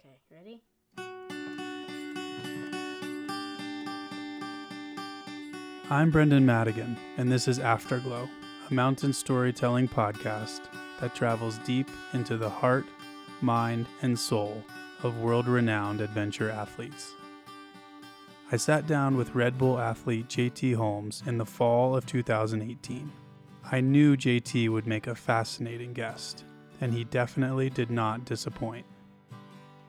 Okay, ready? I'm Brendan Madigan, and this is Afterglow, a mountain storytelling podcast that travels deep into the heart, mind, and soul of world renowned adventure athletes. I sat down with Red Bull athlete JT Holmes in the fall of 2018. I knew JT would make a fascinating guest, and he definitely did not disappoint.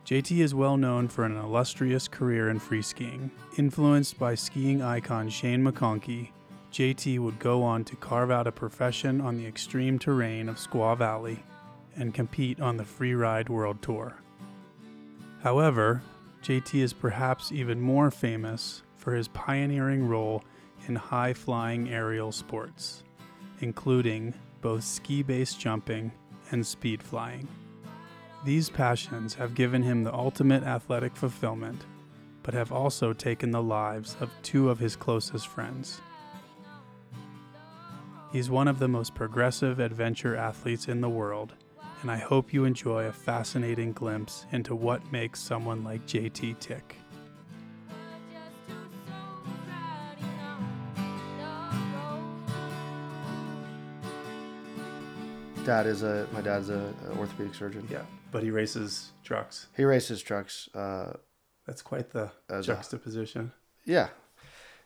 JT is well known for an illustrious career in free skiing. Influenced by skiing icon Shane McConkey, JT would go on to carve out a profession on the extreme terrain of Squaw Valley and compete on the Freeride World Tour. However, JT is perhaps even more famous for his pioneering role in high flying aerial sports, including both ski based jumping and speed flying. These passions have given him the ultimate athletic fulfillment, but have also taken the lives of two of his closest friends. He's one of the most progressive adventure athletes in the world, and I hope you enjoy a fascinating glimpse into what makes someone like JT tick. Dad is a my dad's a, a orthopedic surgeon. Yeah, but he races trucks. He races trucks. Uh, That's quite the As a- juxtaposition. yeah,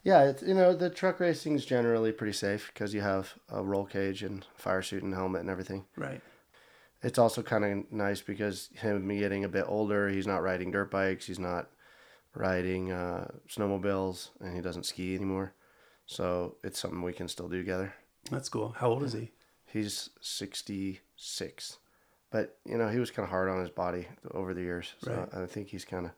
yeah. It's you know the truck racing is generally pretty safe because you have a roll cage and fire suit and helmet and everything. Right. It's also kind of nice because him getting a bit older, he's not riding dirt bikes, he's not riding uh, snowmobiles, and he doesn't ski anymore. So it's something we can still do together. That's cool. How old is he? He's sixty six, but you know he was kind of hard on his body over the years. So Right. I think he's kind of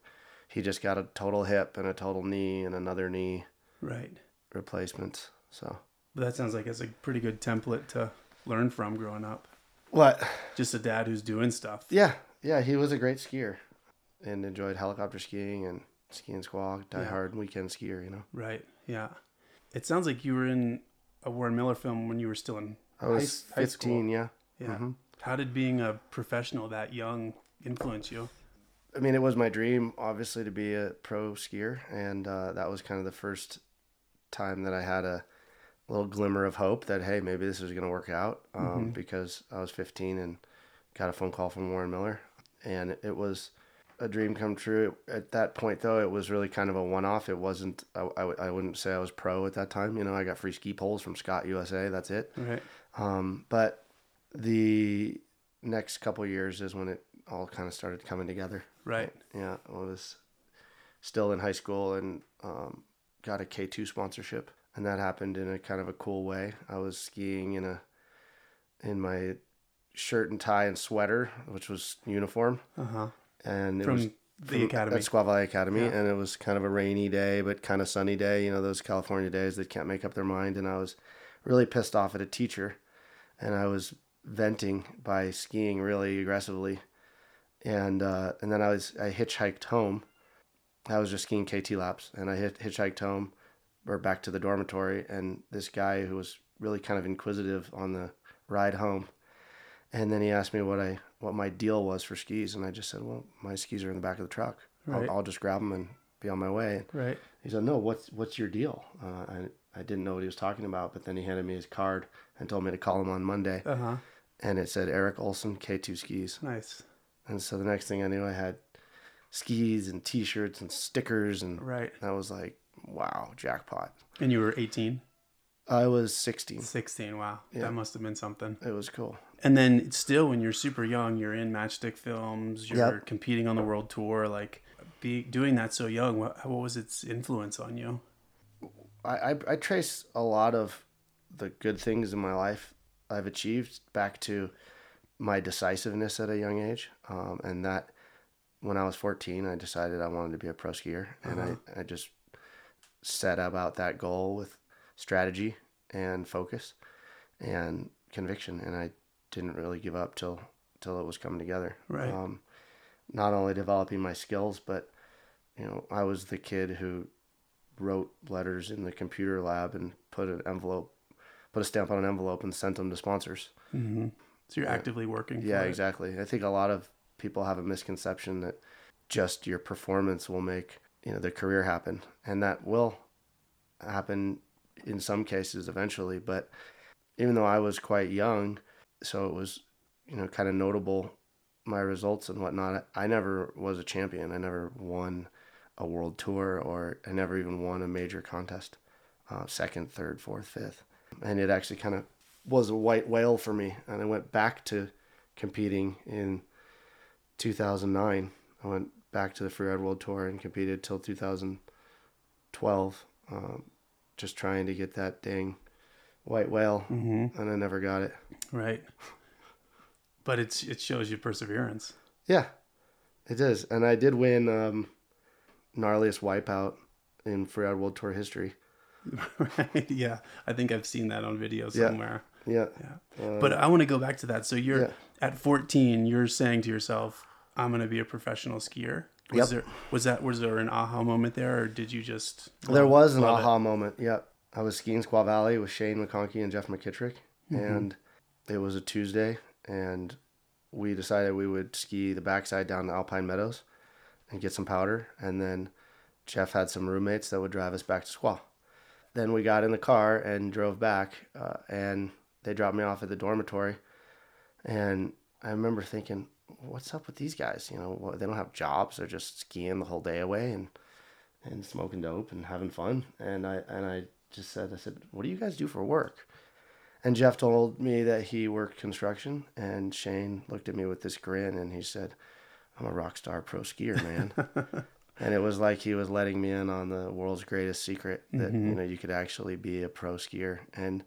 he just got a total hip and a total knee and another knee Right. replacement. So But that sounds like it's a pretty good template to learn from growing up. what? Just a dad who's doing stuff. Yeah, yeah. He was a great skier and enjoyed helicopter skiing and skiing squaw, die Yeah. hard weekend skier. You know, Right. Yeah. It sounds like you were in a Warren Miller film when you were still in I was high, high school. fifteen. Yeah. Yeah. Mhm. How did being a professional that young influence you? I mean, it was my dream, obviously, to be a pro skier, and uh, that was kind of the first time that I had a little glimmer of hope that hey, maybe this is going to work out. Um, Mhm. Because I was 15 and got a phone call from Warren Miller, and it was a dream come true. At that point, though, it was really kind of a one-off. It wasn't. I, I, w- I wouldn't say I was pro at that time. You know, I got free ski poles from Scott USA. That's it. Right. Um, but the next couple years is when it all kind of started coming together. Right. Yeah, I was still in high school and um, got a K two sponsorship, and that happened in a kind of a cool way. I was skiing in a in my shirt and tie and sweater, which was uniform, Uh huh. and it From was the from- academy. at Squaw Valley Academy, Yeah. and it was kind of a rainy day, but kind of sunny day. You know, those California days that can't make up their mind, and I was really pissed off at a teacher, and I was venting by skiing really aggressively, and uh, and then I was I hitchhiked home. I was just skiing KT laps, and I hit, hitchhiked home, or back to the dormitory, and this guy who was really kind of inquisitive on the ride home, and then he asked me what I what my deal was for skis, and I just said, well, my skis are in the back of the truck. Right. I'll, I'll just grab them and be on my way. Right. He said, no, what's what's your deal? Uh, I didn't know what he was talking about, but then he handed me his card and told me to call him on Monday, Uh huh. and it said Eric Olson K2 skis. Nice. And so the next thing I knew, I had skis and T-shirts and stickers, and Right. I was like, wow, jackpot. And you were 18, I was 16. 16. Wow. Yeah. That must have been something. It was cool. And then still, when you're super young, you're in matchstick films. You're Yep. competing on the world tour. Like, be doing that so young. What, what was its influence on you? I, I, I trace a lot of the good things in my life I've achieved back to my decisiveness at a young age. Um, and that when I was 14, I decided I wanted to be a pro skier. And Uh-huh. I, I just set about that goal with strategy and focus and conviction. And I didn't really give up till, till it was coming together. Right. Um, not only developing my skills, but, you know, I was the kid who wrote letters in the computer lab and put an envelope, put a stamp on an envelope and sent them to sponsors. Mm-hmm. So you're Yeah. actively working. Yeah, it. exactly. I think a lot of people have a misconception that just your performance will make you know their career happen, and that will happen in some cases eventually. But even though I was quite young, so it was you know kind of notable my results and whatnot. I never was a champion. I never won a world tour, or I never even won a major contest, uh, second, third, fourth, fifth, and it actually kind of was a white whale for me. And I went back to competing in 2009. I went back to the Freeride World Tour and competed till 2012, um, just trying to get that dang white whale, Mm-hmm. and I never got it. Right. But it's it shows you perseverance. Yeah, it does. And I did win um, gnarliest wipeout in Freeride World Tour history. right. Yeah. I think I've seen that on video somewhere. Yeah. Yeah. Um, But I want to go back to that. So you're Yeah. at 14, you're saying to yourself, I'm going to be a professional skier. Was Yep. there was that was there an aha moment there or did you just there love- was an love it? aha moment. Yep. I was skiing Squaw Valley with Shane McConkey and Jeff McKittrick. Mm-hmm. And it was a Tuesday. And we decided we would ski the backside down to Alpine Meadows and get some powder. And then Jeff had some roommates that would drive us back to Squaw. Then we got in the car and drove back. Uh, and they dropped me off at the dormitory. And I remember thinking, what's up with these guys? You know, they don't have jobs. They're just skiing the whole day away and, and smoking dope and having fun. And I, and I just said, I said, what do you guys do for work? And Jeff told me that he worked construction. And Shane looked at me with this grin and he said, I'm a rock star pro skier, man. and it was like he was letting me in on the world's greatest secret that, you mm-hmm. know, you could actually be a pro skier. And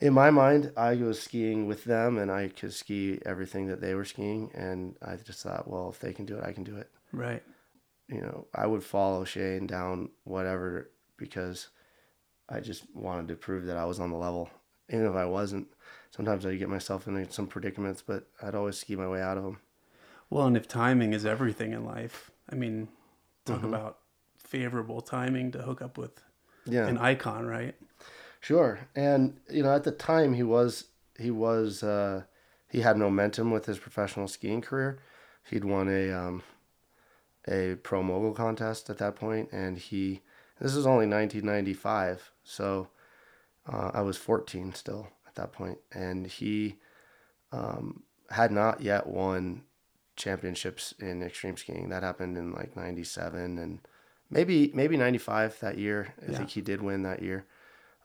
in my mind, I was skiing with them and I could ski everything that they were skiing. And I just thought, well, if they can do it, I can do it. Right. You know, I would follow Shane down whatever because I just wanted to prove that I was on the level. Even if I wasn't, sometimes I'd get myself into some predicaments, but I'd always ski my way out of them. Well, and if timing is everything in life, I mean, talk Mm-hmm. about favorable timing to hook up with Yeah. an icon, right? Sure. And you know, at the time he was he was uh he had momentum with his professional skiing career. He'd won a um a pro mogul contest at that point and he this is only 1995. So uh, I was 14 still at that point and he um had not yet won championships in extreme skiing. That happened in like 97 and maybe maybe 95 that year. I Yeah. think he did win that year.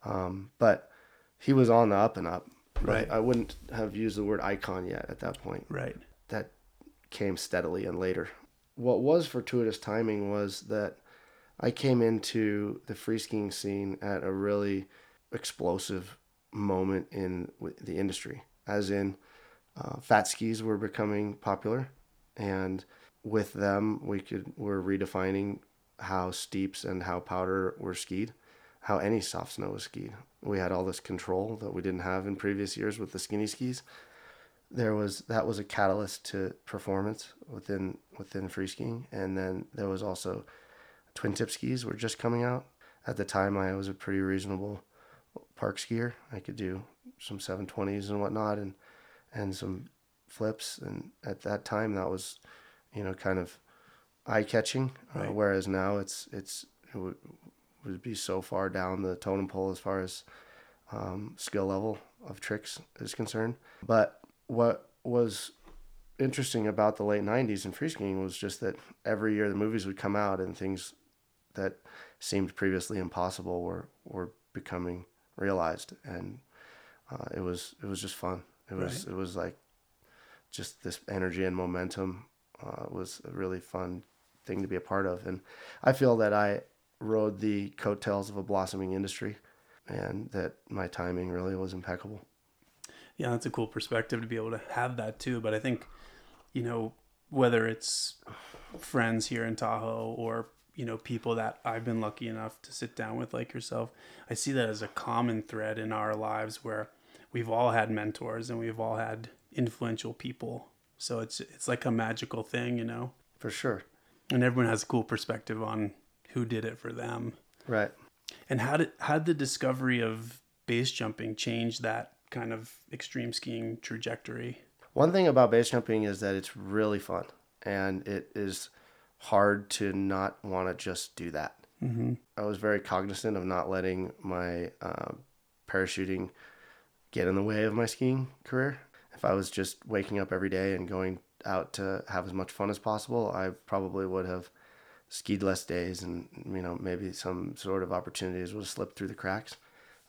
Um, but he was on the up and up. Right. I wouldn't have used the word icon yet at that point. Right. That came steadily and later. What was fortuitous timing was that I came into the free skiing scene at a really explosive moment in the industry, as in uh, fat skis were becoming popular, and with them we could were redefining how steeps and how powder were skied, how any soft snow was skied. We had all this control that we didn't have in previous years with the skinny skis. There was that was a catalyst to performance within within free skiing, and then there was also twin tip skis were just coming out. At the time, I was a pretty reasonable park skier. I could do some 720s and whatnot, and and some flips. And at that time, that was, you know, kind of eye catching. Uh, whereas now, it's it's it would, would be so far down the totem pole as far as um, skill level of tricks is concerned. But what was interesting about the late 90s in free skiing was just that every year the movies would come out and things that seemed previously impossible were, were becoming realized and uh, it was it was just fun it was it was like just this energy and momentum uh, was a really fun thing to be a part of and I feel that I rode the coattails of a blossoming industry and that my timing really was impeccable Yeah, that's a cool perspective to be able to have that too. But I think, you know, whether it's friends here in Tahoe or, you know, people that I've been lucky enough to sit down with like yourself, I see that as a common thread in our lives where we've all had mentors and we've all had influential people. So it's it's like a magical thing, you know. for sure And everyone has a cool perspective on who did it for them. right And how did how did the discovery of base jumping change that kind of extreme skiing trajectory? One thing about base jumping is that it's really fun and it is hard to not want to just do that. Mm-hmm. I was very cognizant of not letting my uh, parachuting get in the way of my skiing career. If I was just waking up every day and going out to have as much fun as possible, I probably would have skied less days and you know maybe some sort of opportunities would have slipped through the cracks.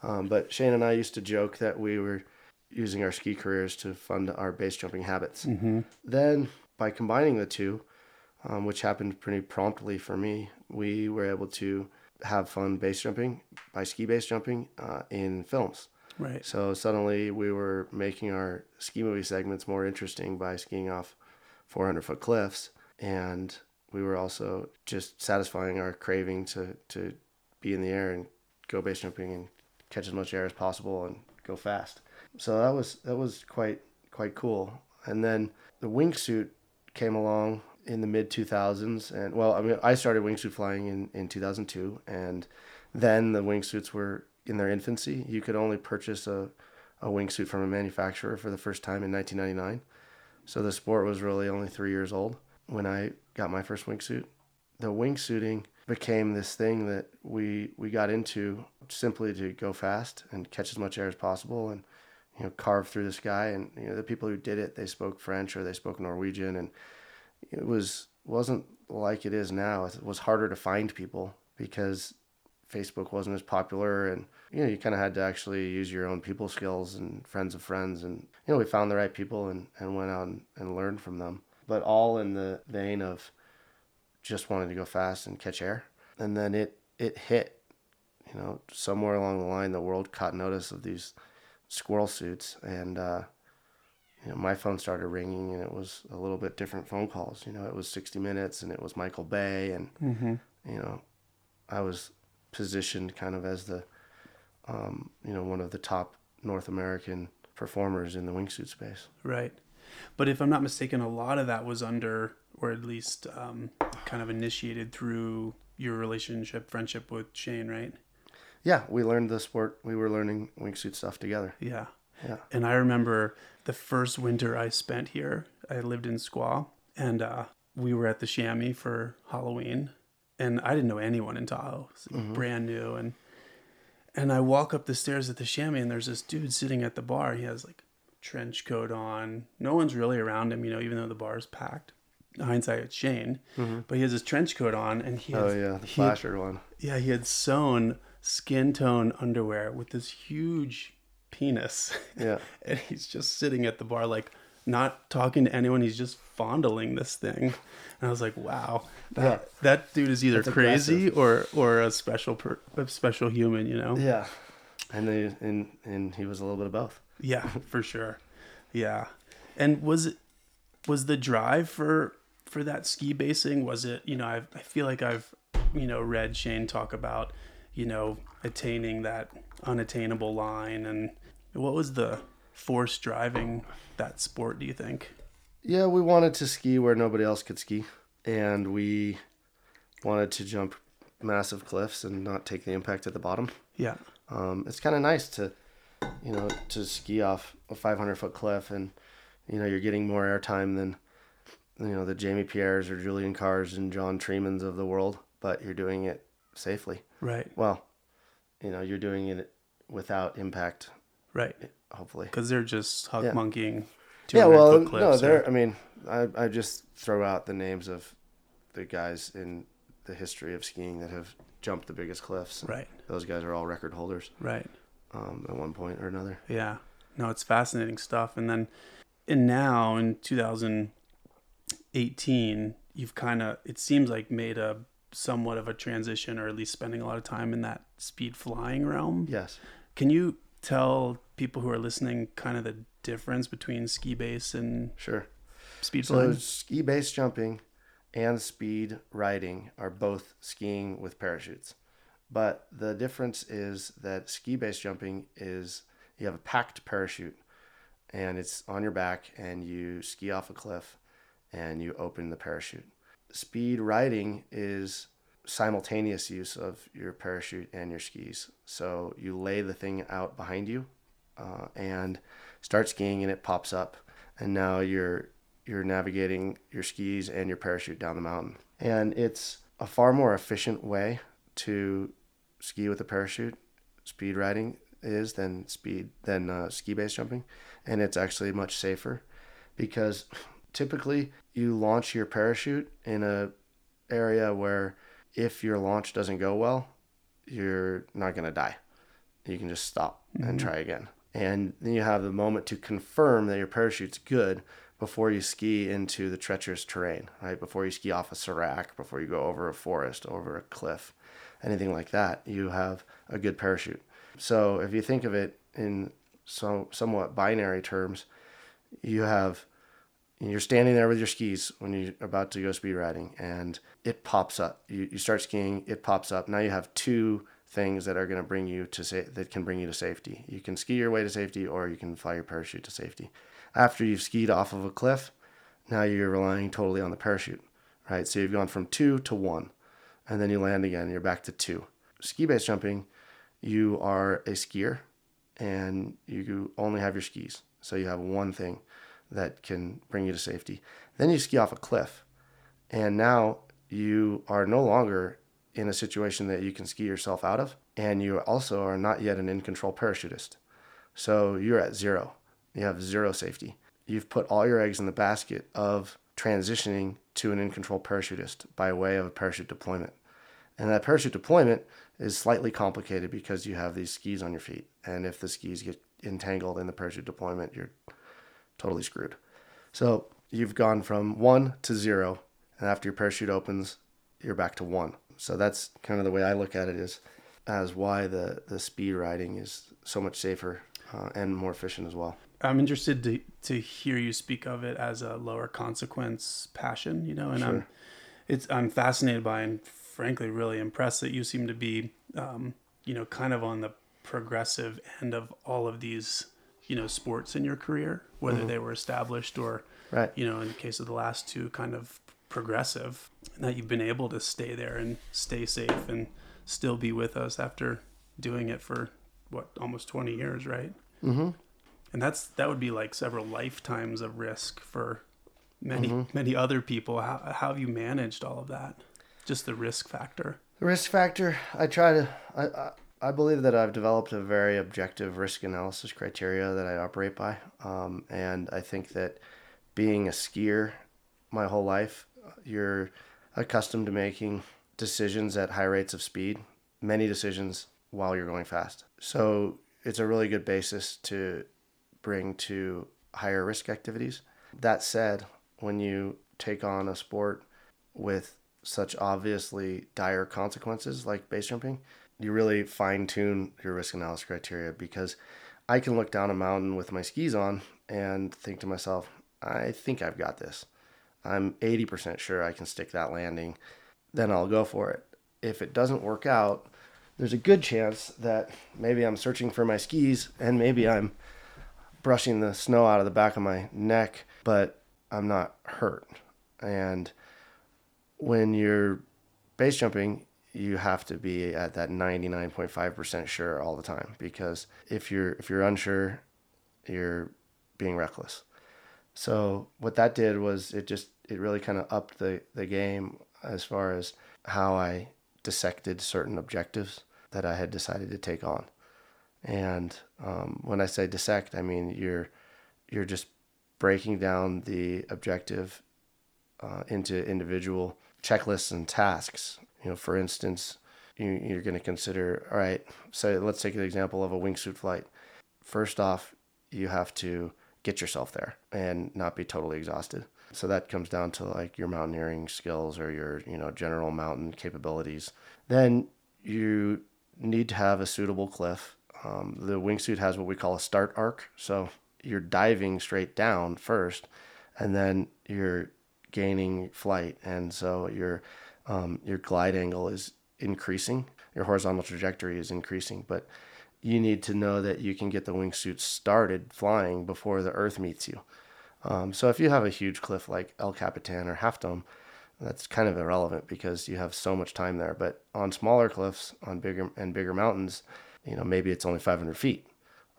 Um, but Shane and I used to joke that we were using our ski careers to fund our base jumping habits. Mm-hmm. Then by combining the two, um, which happened pretty promptly for me, we were able to have fun base jumping by ski base jumping uh, in films. Right. So suddenly we were making our ski movie segments more interesting by skiing off 400 foot cliffs. And we were also just satisfying our craving to, to be in the air and go base jumping and catch as much air as possible and go fast. So that was, that was quite, quite cool. And then the wingsuit came along in the mid 2000s. And well, I mean, I started wingsuit flying in, in 2002. And then the wingsuits were in their infancy. You could only purchase a, a wingsuit from a manufacturer for the first time in 1999. So the sport was really only three years old when I got my first wingsuit. The wingsuiting became this thing that we we got into simply to go fast and catch as much air as possible and you know carve through the sky and you know the people who did it they spoke French or they spoke Norwegian and it was wasn't like it is now. It was harder to find people because Facebook wasn't as popular, and you know you kind of had to actually use your own people skills and friends of friends, and you know we found the right people and and went out and, and learned from them, but all in the vein of just wanting to go fast and catch air, and then it it hit, you know, somewhere along the line the world caught notice of these squirrel suits, and uh, you know my phone started ringing, and it was a little bit different phone calls. You know, it was 60 Minutes, and it was Michael Bay, and Mm-hmm. you know, I was positioned kind of as the, um, you know, one of the top North American performers in the wingsuit space. Right. But if I'm not mistaken, a lot of that was under, or at least um, kind of initiated through your relationship, friendship with Shane, right? Yeah, we learned the sport. We were learning wingsuit stuff together. Yeah. Yeah. And I remember the first winter I spent here, I lived in Squaw, and uh, we were at the Chamois for Halloween, and I didn't know anyone in Tahoe, like mm-hmm. brand new, and and I walk up the stairs at the Chamois, and there's this dude sitting at the bar. He has like trench coat on. No one's really around him, you know, even though the bar's packed. Hindsight, it's Shane, mm-hmm. but he has his trench coat on, and he Oh yeah, the he- flasher one. yeah, he had sewn skin tone underwear with this huge penis. Yeah. and he's just sitting at the bar, like not talking to anyone. He's just fondling this thing. And I was like, wow, that, Yeah. that dude is either That's crazy or, or a special, per, a special human, you know? Yeah. And they, and and he was a little bit of both. Yeah, for sure. Yeah. And was it, was the drive for, for that ski basing, was it, you know, I've, I feel like I've, you know, read Shane talk about, you know, attaining that unattainable line and what was the force driving that sport, do you think? Yeah, we wanted to ski where nobody else could ski, and we wanted to jump massive cliffs and not take the impact at the bottom. Yeah. Um, it's kind of nice to, you know, to ski off a 500 foot cliff, and you know you're getting more airtime than, you know, the Jamie Pierres or Julian Carrs and John Tremans of the world, but you're doing it safely. Right. Well, you know, you're doing it without impact, Right. hopefully. Because they're just huck Yeah. monkeying. Yeah, well, no, there. or- I mean, I I just throw out the names of the guys in the history of skiing that have jumped the biggest cliffs. Right. Those guys are all record holders Right. um, at one point or another. Yeah. No, it's fascinating stuff. And then, and now in 2018, you've kind of, it seems like made a somewhat of a transition or at least spending a lot of time in that speed flying realm. Yes. Can you tell people who are listening kind of the difference between ski base and Sure. speed So flying? ski base jumping and speed riding are both skiing with parachutes. But the difference is that ski base jumping is you have a packed parachute and it's on your back and you ski off a cliff and you open the parachute. Speed riding is simultaneous use of your parachute and your skis. So you lay the thing out behind you uh, and start skiing and it pops up. And now you're you're navigating your skis and your parachute down the mountain. And it's a far more efficient way to ski with a parachute, speed riding is than speed than uh, ski base jumping, and it's actually much safer because typically you launch your parachute in a area where if your launch doesn't go well, you're not going to die. You can just stop mm-hmm. and try again. And then you have the moment to confirm that your parachute's good before you ski into the treacherous terrain, right? Before you ski off a serac, before you go over a forest, over a cliff, anything like that, you have a good parachute. So if you think of it in so somewhat binary terms, you have you're standing there with your skis when you're about to go speed riding and it pops up. You, you start skiing, it pops up. Now you have two things that are going to bring you to say that can bring you to safety. You can ski your way to safety or you can fly your parachute to safety. After you've skied off of a cliff, now you're relying totally on the parachute, right? So you've gone from 2 to 1 and then you land again, you're back to 2. Ski base jumping, you are a skier and you only have your skis. So you have one thing that can bring you to safety. Then you ski off a cliff, and now you are no longer in a situation that you can ski yourself out of, and you also are not yet an in control parachutist. So you're at zero. You have zero safety. You've put all your eggs in the basket of transitioning to an in control parachutist by way of a parachute deployment. And that parachute deployment is slightly complicated because you have these skis on your feet. And if the skis get entangled in the parachute deployment, you're totally screwed. So you've gone from one to zero, and after your parachute opens, you're back to one. So that's kind of the way I look at it is as why the, the speed riding is so much safer uh, and more efficient as well. I'm interested to, to hear you speak of it as a lower consequence passion, you know, and sure. I'm, it's, I'm fascinated by and frankly really impressed that you seem to be, um, you know, kind of on the progressive end of all of these you know sports in your career, whether mm-hmm. they were established or right. you know in the case of the last two, kind of progressive, that you've been able to stay there and stay safe and still be with us after doing it for what almost 20 years, right? Mm-hmm. And that's that would be like several lifetimes of risk for many mm-hmm. many other people. How how have you managed all of that? Just the risk factor. The risk factor. I try to. I, I I believe that I've developed a very objective risk analysis criteria that I operate by. Um, and I think that being a skier my whole life, you're accustomed to making decisions at high rates of speed, many decisions while you're going fast. So it's a really good basis to bring to higher risk activities. That said, when you take on a sport with such obviously dire consequences like base jumping, you really fine tune your risk analysis criteria because I can look down a mountain with my skis on and think to myself, I think I've got this. I'm 80% sure I can stick that landing. Then I'll go for it. If it doesn't work out, there's a good chance that maybe I'm searching for my skis and maybe I'm brushing the snow out of the back of my neck, but I'm not hurt. And when you're base jumping, you have to be at that 99.5% sure all the time because if you're if you're unsure you're being reckless. So what that did was it just it really kind of upped the the game as far as how i dissected certain objectives that i had decided to take on. And um, when i say dissect i mean you're you're just breaking down the objective uh, into individual checklists and tasks you know, for instance, you, you're going to consider, all right, so let's take an example of a wingsuit flight. First off, you have to get yourself there and not be totally exhausted. So that comes down to like your mountaineering skills or your, you know, general mountain capabilities. Then you need to have a suitable cliff. Um, the wingsuit has what we call a start arc. So you're diving straight down first, and then you're gaining flight. And so you're um, your glide angle is increasing, your horizontal trajectory is increasing, but you need to know that you can get the wingsuit started flying before the earth meets you. Um, so if you have a huge cliff like El Capitan or Half Dome, that's kind of irrelevant because you have so much time there. But on smaller cliffs, on bigger and bigger mountains, you know maybe it's only 500 feet.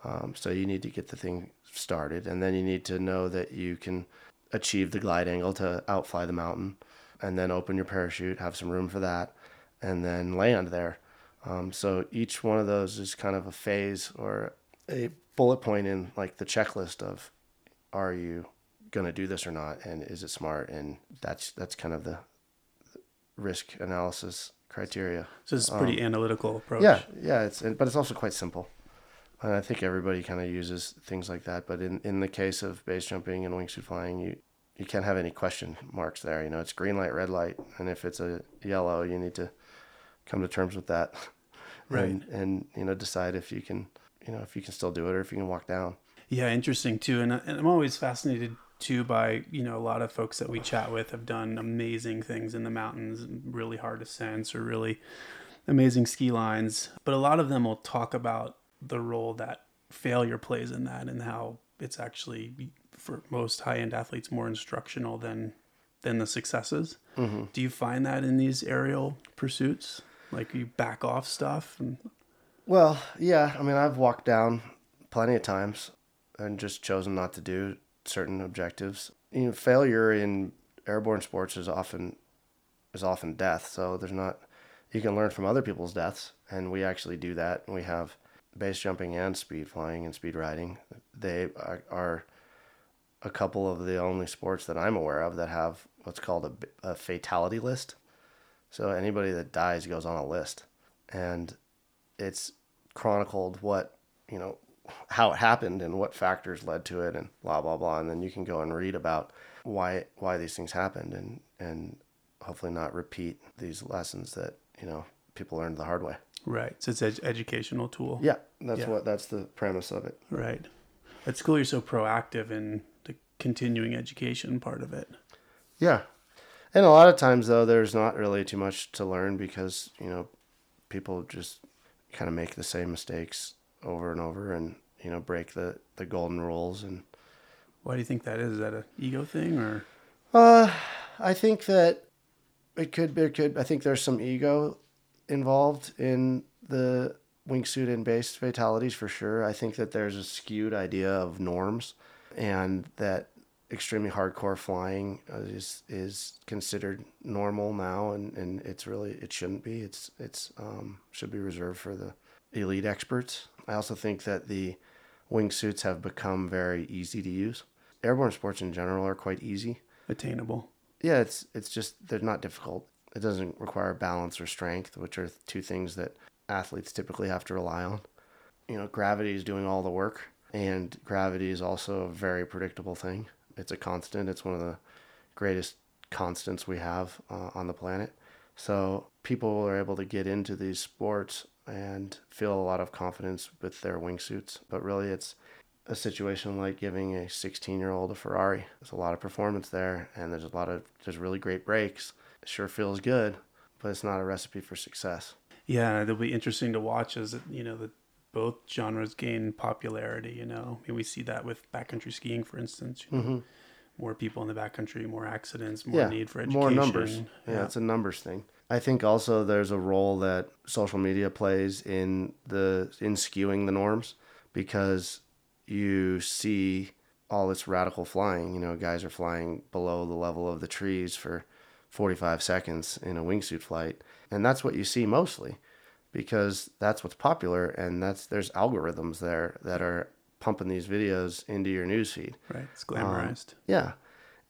Um, so you need to get the thing started, and then you need to know that you can achieve the glide angle to outfly the mountain and then open your parachute, have some room for that, and then land there. Um, so each one of those is kind of a phase or a bullet point in like the checklist of are you going to do this or not and is it smart and that's that's kind of the risk analysis criteria So it's a pretty analytical approach. Um, yeah yeah it's but it's also quite simple and i think everybody kind of uses things like that but in in the case of base jumping and wingsuit flying you you can't have any question marks there you know it's green light red light and if it's a yellow you need to come to terms with that Right. and, and you know decide if you can you know if you can still do it or if you can walk down Yeah, interesting too. And, and I'm always fascinated too by, you know, a lot of folks that we chat with have done amazing things in the mountains, really hard ascents or really amazing ski lines. But a lot of them will talk about the role that failure plays in that and how it's actually for most high end athletes more instructional than than the successes. Mm-hmm. Do you find that in these aerial pursuits? Like you back off stuff and Well, yeah. I mean, I've walked down plenty of times and just chosen not to do certain objectives. You know, failure in airborne sports is often is often death. So there's not you can learn from other people's deaths, and we actually do that. We have base jumping and speed flying and speed riding. They uh, are, are a couple of the only sports that I'm aware of that have what's called a, a fatality list. So anybody that dies goes on a list, and it's chronicled what you know how it happened and what factors led to it and blah blah blah and then you can go and read about why why these things happened and and hopefully not repeat these lessons that you know people learned the hard way right. So it's an educational tool. yeah that's Yeah. what that's the premise of it Right. It's cool you're so proactive in continuing education part of it. yeah and a lot of times though there's not really too much to learn because you know people just kind of make the same mistakes over and over and you know break the the golden rules and Why do you think that is? Is that a ego thing or Uh, I think that it could. It could. I think there's some ego involved in the wingsuit and base fatalities for sure. I think that there's a skewed idea of norms, and that extremely hardcore flying is is considered normal now, and, and it's really it shouldn't be. It's it's um, should be reserved for the elite experts. I also think that the wingsuits have become very easy to use. Airborne sports in general are quite easy attainable? yeah, it's it's just they're not difficult. It doesn't require balance or strength, which are two things that athletes typically have to rely on. You know, gravity is doing all the work, and gravity is also a very predictable thing. It's a constant. It's one of the greatest constants we have uh, on the planet. So people are able to get into these sports and feel a lot of confidence with their wingsuits. But really, it's a situation like giving a 16 year old a Ferrari. There's a lot of performance there, and there's a lot of there's really great brakes. It sure feels good, but it's not a recipe for success. Yeah, it'll be interesting to watch as you know the both genres gain popularity. You know, I mean, we see that with backcountry skiing, for instance. You know, mm-hmm. More people in the backcountry, more accidents, more yeah, need for education. more numbers. Yeah, Yeah. it's a numbers thing. I think also there's a role that social media plays in the in skewing the norms because you see all this radical flying. You know, guys are flying below the level of the trees for 45 seconds in a wingsuit flight, and that's what you see mostly because that's what's popular and that's there's algorithms there that are pumping these videos into your newsfeed. Right, it's glamorized. Yeah.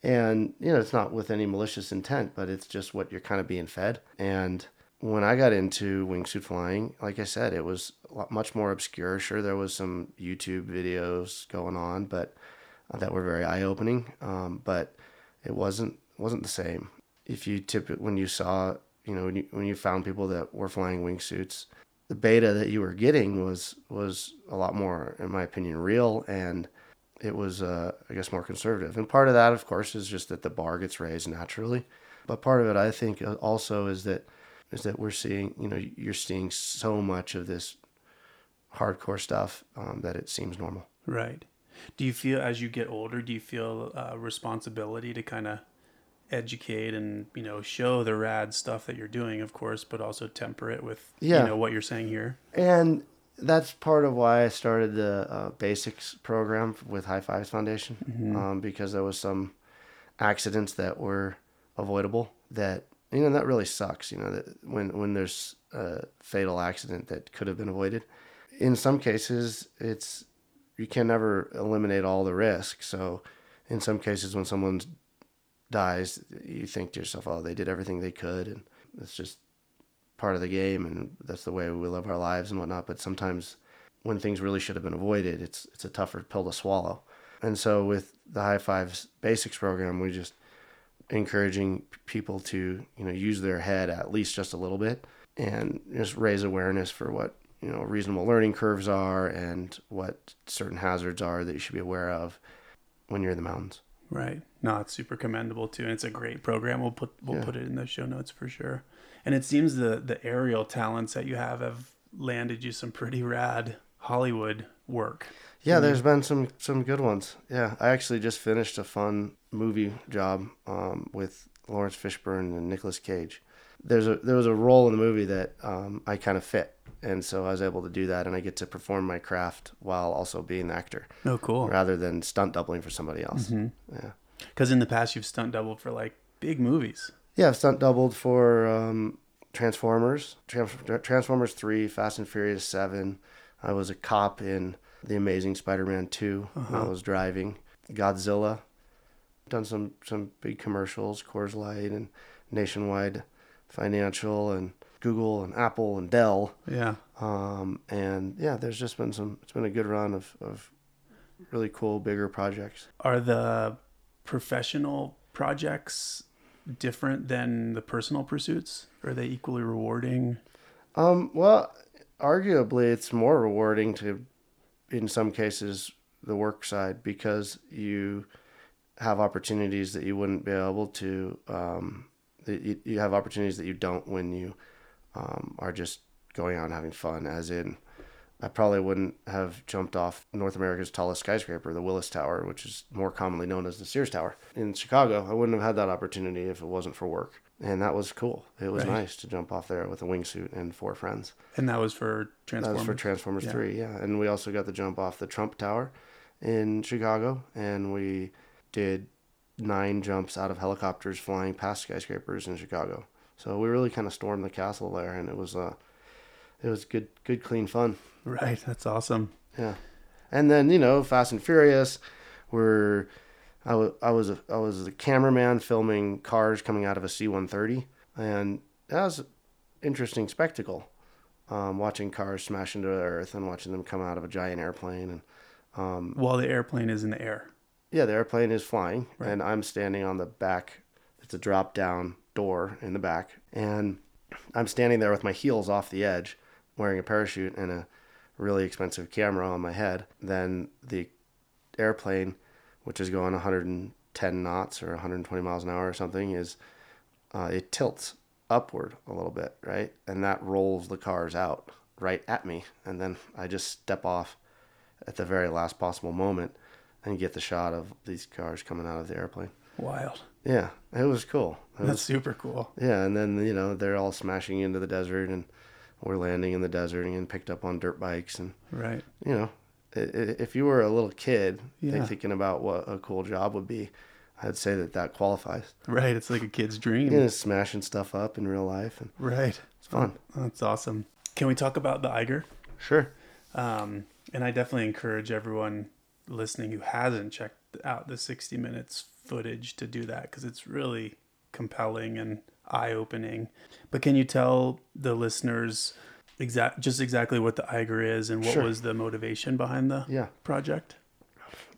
And, you know, it's not with any malicious intent, but it's just what you're kind of being fed. And when I got into wingsuit flying, like I said, it was much more obscure. Sure, there was some YouTube videos going on, but uh, that were very eye opening. Um, but it wasn't wasn't the same. If you tip it when you saw, you know, when you, when you found people that were flying wingsuits, the beta that you were getting was was a lot more, in my opinion, real and it was, uh, I guess, more conservative. And part of that, of course, is just that the bar gets raised naturally. But part of it, I think, uh, also is that is that we're seeing, you know, you're seeing so much of this hardcore stuff um, that it seems normal. Right. Do you feel as you get older, do you feel a responsibility to kind of educate and you know show the rad stuff that you're doing, of course, but also temper it with Yeah. you know what you're saying here? And that's part of why I started the uh, basics program with High Fives Foundation um, because there was some accidents that were avoidable that you know that really sucks. You know that when when there's a fatal accident that could have been avoided. In some cases, it's you can never eliminate all the risk. So, in some cases, when someone dies, you think to yourself, "Oh, they did everything they could," and it's just part of the game, and that's the way we live our lives and whatnot. But sometimes, when things really should have been avoided, it's it's a tougher pill to swallow. And so, with the High Fives Basics program, we just encouraging people to you know use their head at least just a little bit and just raise awareness for what you know reasonable learning curves are and what certain hazards are that you should be aware of when you're in the mountains. Right. No, it's super commendable too, and it's a great program. We'll put we'll Yeah. put it in the show notes for sure. And it seems the the aerial talents that you have have landed you some pretty rad Hollywood work. Yeah, there's been some some good ones. Yeah, I actually just finished a fun movie job um, with Laurence Fishburne and Nicolas Cage. There's a there was a role in the movie that um, I kind of fit, and so I was able to do that, and I get to perform my craft while also being the actor, Oh, cool. rather than stunt doubling for somebody else. Yeah, Because in the past you've stunt doubled for like big movies. yeah, I've stunt doubled for um, Transformers, Trans- Transformers Three, Fast and Furious Seven. I was a cop in The Amazing Spider-Man 2 when I was driving. Godzilla. Done some some big commercials, Coors Light and Nationwide Financial and Google and Apple and Dell. Yeah. Um, and yeah, there's just been some. It's been a good run of of really cool bigger projects. Are the professional projects different than the personal pursuits? Are they equally rewarding? Um, well, arguably, it's more rewarding to, in some cases, the work side because you have opportunities that you wouldn't be able to. Um, you, you have opportunities that you don't when you um, are just going out and having fun. As in, I probably wouldn't have jumped off North America's tallest skyscraper, the Willis Tower, which is more commonly known as the Sears Tower in Chicago. I wouldn't have had that opportunity if it wasn't for work. And that was cool. It was Right. nice to jump off there with a wingsuit and four friends. And that was for Transformers. That was for Transformers Yeah. 3, yeah. And we also got to jump off the Trump Tower in Chicago. And we did nine jumps out of helicopters flying past skyscrapers in Chicago. So we really kind of stormed the castle there. And it was, uh, it was good, good, clean fun. Right. That's awesome. Yeah. And then, you know, Fast and Furious were I was I was a, I was the cameraman filming cars coming out of a C-130 and that was an interesting spectacle. Um, watching cars smash into the earth and watching them come out of a giant airplane and um, While the airplane is in the air. yeah, the airplane is flying, Right. and I'm standing on the back. It's a drop down door in the back, and I'm standing there with my heels off the edge, wearing a parachute and a really expensive camera on my head. Then the airplane, which is going 110 knots or 120 miles an hour or something, is uh, it tilts upward a little bit, right? And that rolls the cars out right at me, and then I just step off at the very last possible moment and get the shot of these cars coming out of the airplane. Wild. Yeah, it was cool. It That's was, super cool. yeah, and then you know they're all smashing into the desert, and we're landing in the desert and getting picked up on dirt bikes, and Right. you know, if you were a little kid Yeah. thinking about what a cool job would be, I'd say that that qualifies. Right. It's like a kid's dream. You know, smashing stuff up in real life, and Right. it's fun. That's awesome. Can we talk about the Eiger? Sure. Um, and I definitely encourage everyone listening who hasn't checked out the 60 minutes footage to do that because it's really compelling and eye opening. But can you tell the listeners exact just exactly what the Eiger is and what Sure. was the motivation behind the Yeah. project?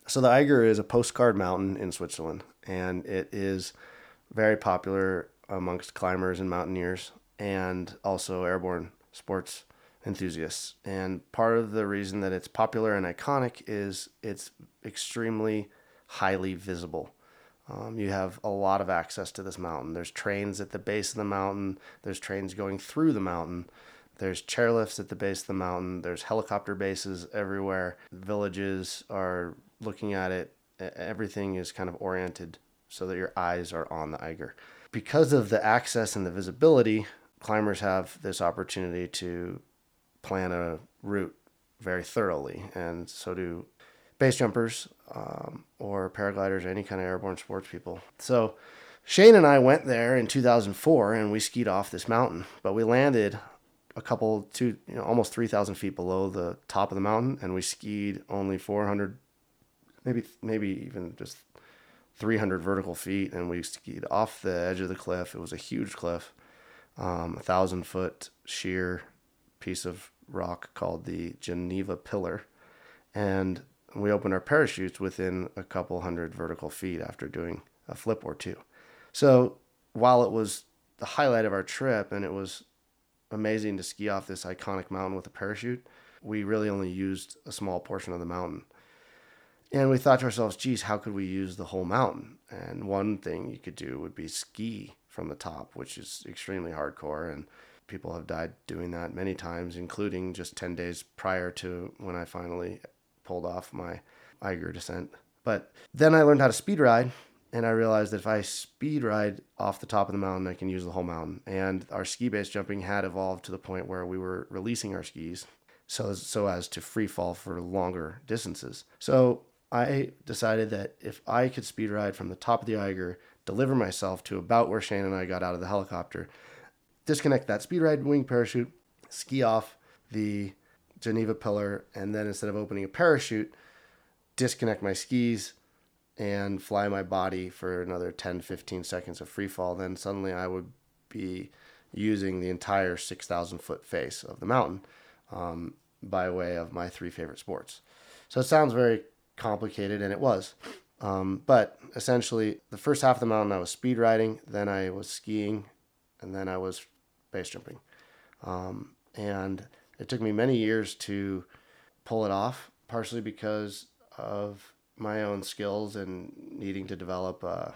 So the Eiger is a postcard mountain in Switzerland, and it is very popular amongst climbers and mountaineers, and also airborne sports enthusiasts. And part of the reason that it's popular and iconic is it's extremely highly visible. Um, you have a lot of access to this mountain. There's trains at the base of the mountain. There's trains going through the mountain. There's chairlifts at the base of the mountain. There's helicopter bases everywhere. Villages are looking at it. Everything is kind of oriented so that your eyes are on the Eiger. Because of the access and the visibility, climbers have this opportunity to plan a route very thoroughly, and so do base jumpers um, or paragliders, or any kind of airborne sports people. So, Shane and I went there in 2004 and we skied off this mountain, but we landed a couple, two, you know, almost 3,000 feet below the top of the mountain and we skied only 400, maybe, maybe even just 300 vertical feet and we skied off the edge of the cliff. It was a huge cliff, um, a thousand foot sheer piece of rock called the Geneva Pillar. And we opened our parachutes within a couple hundred vertical feet after doing a flip or two. So while it was the highlight of our trip and it was amazing to ski off this iconic mountain with a parachute, we really only used a small portion of the mountain. And we thought to ourselves, geez, how could we use the whole mountain? And one thing you could do would be ski from the top, which is extremely hardcore. And people have died doing that many times, including just 10 days prior to when I finally pulled off my Eiger descent. But then I learned how to speed ride, and I realized that if I speed ride off the top of the mountain, I can use the whole mountain. And our ski base jumping had evolved to the point where we were releasing our skis so as, so as to free fall for longer distances. So I decided that if I could speed ride from the top of the Eiger, deliver myself to about where Shane and I got out of the helicopter, disconnect that speed ride wing parachute, ski off the Geneva pillar, and then instead of opening a parachute, disconnect my skis and fly my body for another 10, 15 seconds of free fall, then suddenly I would be using the entire 6,000 foot face of the mountain um, by way of my three favorite sports. So it sounds very complicated, and it was. Um, but essentially, the first half of the mountain I was speed riding, then I was skiing, and then I was base jumping. Um, and it took me many years to pull it off, partially because of my own skills and needing to develop uh,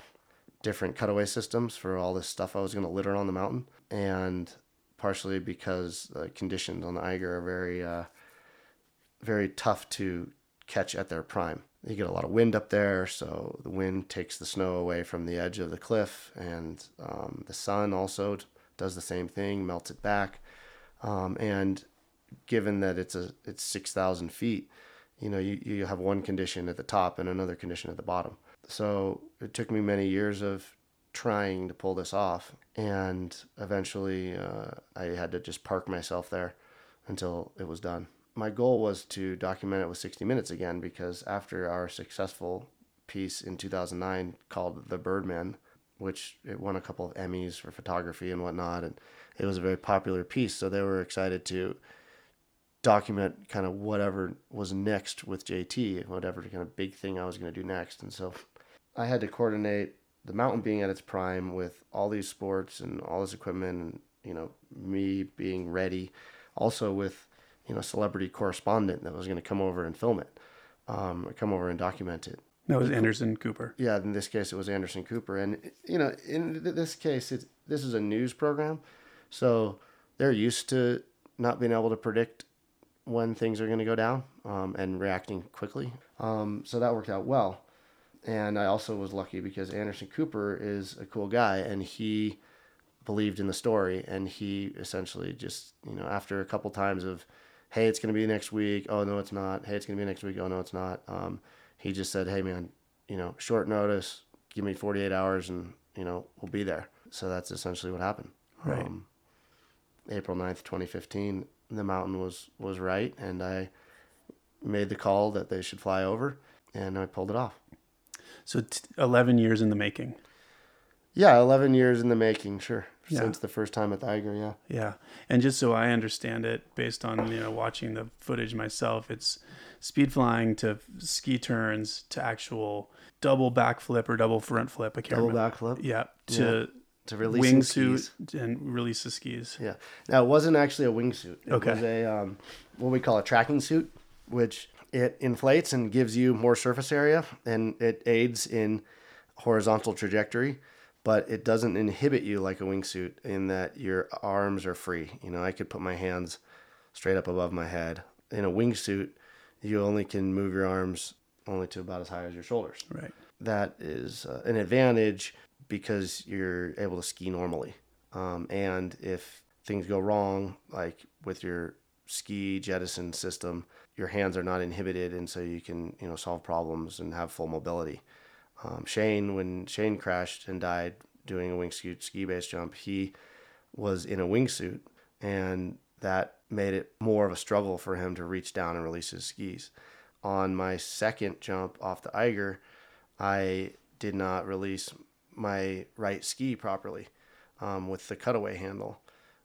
different cutaway systems for all this stuff I was going to litter on the mountain, and partially because the conditions on the Eiger are very, uh, very tough to catch at their prime. You get a lot of wind up there, so the wind takes the snow away from the edge of the cliff, and um, the sun also does the same thing, melts it back. Um, and given that it's a it's six thousand feet, you know, you, you have one condition at the top and another condition at the bottom. So it took me many years of trying to pull this off, and eventually uh, I had to just park myself there until it was done. My goal was to document it with 60 Minutes again because after our successful piece in 2009 called The Birdman, which it won a couple of Emmys for photography and whatnot, and it was a very popular piece. So they were excited to document kind of whatever was next with JT, whatever kind of big thing I was going to do next. And so I had to coordinate the mountain being at its prime with all these sports and all this equipment and, you know, me being ready. Also with, you know, celebrity correspondent that was going to come over and film it, um, come over and document it. That was Anderson Cooper. Yeah, in this case, it was Anderson Cooper. And, you know, in this case, it's, this is a news program. So they're used to not being able to predict when things are going to go down um, and reacting quickly. Um, so that worked out well. And I also was lucky because Anderson Cooper is a cool guy and he believed in the story. And he essentially just, you know, after a couple times of, hey, it's going to be next week. Oh, no, it's not. Hey, it's going to be next week. Oh, no, it's not. Um, he just said, hey, man, you know, short notice, give me 48 hours and, you know, we'll be there. So that's essentially what happened. Right. Um, April 9th, 2015 the mountain was was right, and I made the call that they should fly over, and I pulled it off. So t- eleven years in the making. Yeah, eleven years in the making. Sure, Yeah. since the first time at the Eiger. Yeah. Yeah, and just so I understand it, based on you know watching the footage myself, it's speed flying to ski turns to actual double backflip or double front flip. I can't Double remember. backflip. Yeah, to To releasing wingsuit and release the skis. Yeah. Now it wasn't actually a wingsuit. It Okay. was a um, what we call a tracking suit, which it inflates and gives you more surface area, and it aids in horizontal trajectory, but it doesn't inhibit you like a wingsuit in that your arms are free. You know, I could put my hands straight up above my head. In a wingsuit, you only can move your arms only to about as high as your shoulders Right. that is uh, an advantage because you're able to ski normally. Um, and if things go wrong, like with your ski jettison system, your hands are not inhibited, and so you can you know solve problems and have full mobility. Um, Shane, when Shane crashed and died doing a wingsuit ski base jump, he was in a wingsuit, and that made it more of a struggle for him to reach down and release his skis. On my second jump off the Eiger, I did not release my right ski properly um, with the cutaway handle.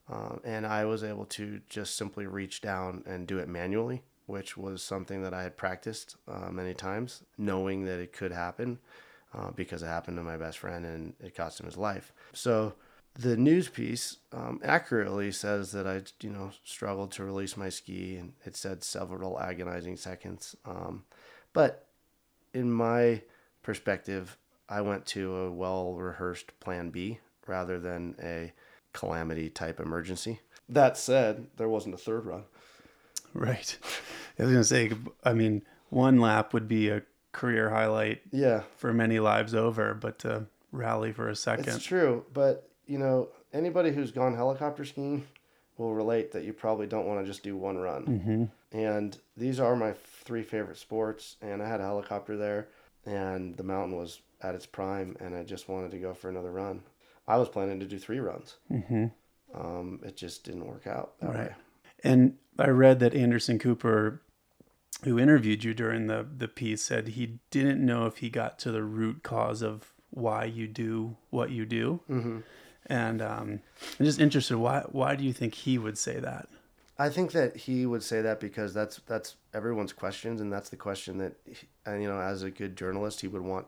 Um, and I was able to just simply reach down and do it manually, which was something that I had practiced uh, many times, knowing that it could happen uh, because it happened to my best friend and it cost him his life. So the news piece um, accurately says that I, you know, struggled to release my ski, and it said several agonizing seconds. Um, but in my perspective, I went to a well rehearsed plan B rather than a calamity type emergency. That said, there wasn't a third run. Right. I was going to say, I mean, one lap would be a career highlight Yeah, for many lives over, but to rally for a second. it's true. But, you know, anybody who's gone helicopter skiing will relate that you probably don't want to just do one run. hmm And these are my three favorite sports. And I had a helicopter there, and the mountain was at its prime, and I just wanted to go for another run. I was planning to do three runs. hmm Um, it just didn't work out that Right. way. And I read that Anderson Cooper, who interviewed you during the, the piece, said he didn't know if he got to the root cause of why you do what you do. hmm And um, I'm just interested, why, why do you think he would say that? I think that he would say that because that's that's everyone's questions, and that's the question that, he- and you know, as a good journalist, he would want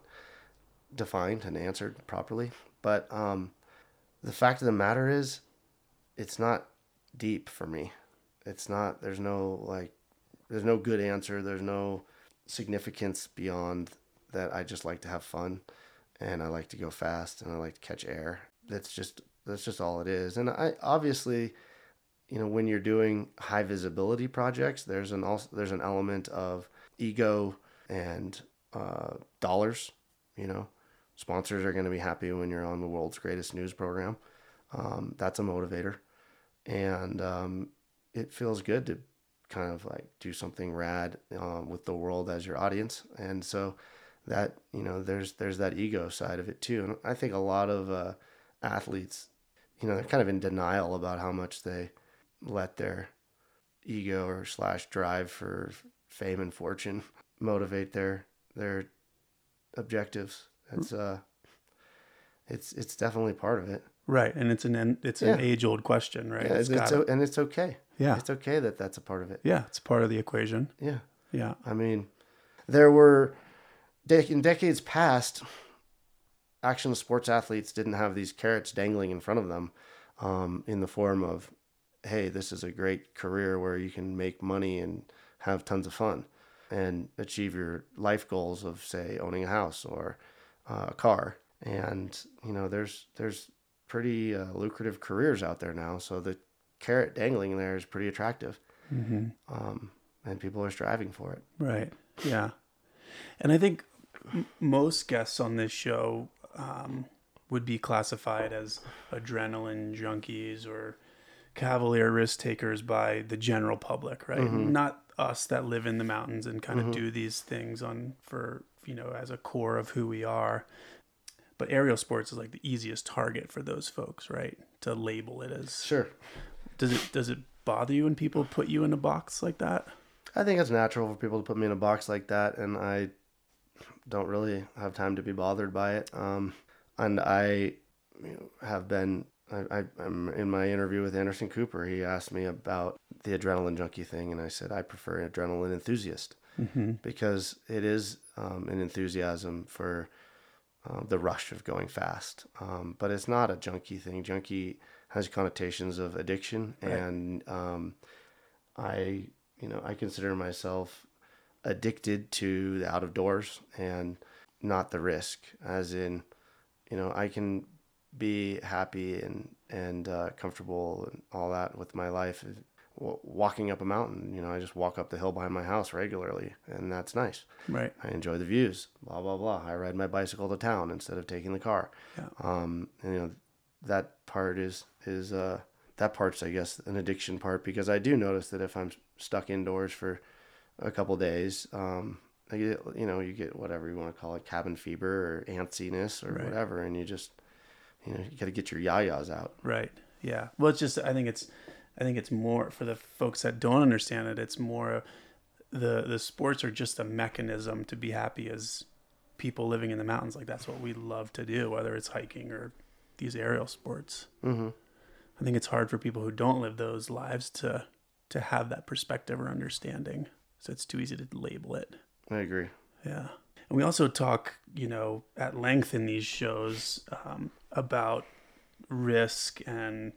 defined and answered properly. But um, the fact of the matter is, it's not deep for me. It's not. There's no like, there's no good answer. There's no significance beyond that. I just like to have fun, and I like to go fast, and I like to catch air. That's just that's just all it is. And I obviously you know when you're doing high visibility projects there's an also there's an element of ego and uh, dollars you know sponsors are going to be happy when you're on the world's greatest news program. Um, that's a motivator. And um, it feels good to kind of like do something rad um, with the world as your audience. And so that you know there's there's that ego side of it too. And i think a lot of uh, athletes you know they're kind of in denial about how much they let their ego or slash drive for fame and fortune motivate their their objectives. It's uh, it's it's definitely part of it. Right. And it's an, it's an Yeah. age old question, right? Yeah, it's, It's gotta- and it's okay. yeah. It's okay that that's a part of it. Yeah. It's part of the equation. Yeah, Yeah. I mean, there were in decades past, action sports athletes didn't have these carrots dangling in front of them, um, in the form of, "Hey, this is a great career where you can make money and have tons of fun, and achieve your life goals of, say, owning a house or uh, a car." And you know, there's there's pretty uh, lucrative careers out there now, so the carrot dangling there is pretty attractive, hmm um, and people are striving for it. Right. Yeah. And I think m- most guests on this show um, would be classified as adrenaline junkies or cavalier risk takers by the general public, right? Mhm. Not us that live in the mountains and kind of Mhm. do these things on for you know as a core of who we are. But aerial sports is like the easiest target for those folks, right? To label it as. Sure. Does it does it bother you when people put you in a box like that? I think it's natural for people to put me in a box like that, and I don't really have time to be bothered by it. Um, and I you know, have been. I, I, I'm in my interview with Anderson Cooper. He asked me about the adrenaline junkie thing, and I said I prefer adrenaline enthusiast Mm-hmm. because it is um, an enthusiasm for uh, the rush of going fast. Um, but it's not a junkie thing. Junkie has connotations of addiction, Right. and um, I, you know, I consider myself addicted to the out of doors and not the risk. As in, you know, I can be happy and and uh, comfortable and all that with my life. Walking up a mountain, you know, I just walk up the hill behind my house regularly, and that's nice. Right. I enjoy the views. Blah blah blah. I ride my bicycle to town instead of taking the car. Yeah. Um, and, you know, that part is is uh that part's I guess an addiction part because I do notice that if I'm stuck indoors for a couple days, um, I get you know you get whatever you want to call it, cabin fever or antsiness or Right. whatever, and you just you know, you got to get your yayas out. Right. Yeah. Well, it's just I think it's I think it's more for the folks that don't understand it. It's more the the sports are just a mechanism to be happy as people living in the mountains. Like that's what we love to do, whether it's hiking or these aerial sports. Mm-hmm. I think it's hard for people who don't live those lives to to have that perspective or understanding. So it's too easy to label it. I agree. Yeah. And we also talk, you know, at length in these shows um, about risk and,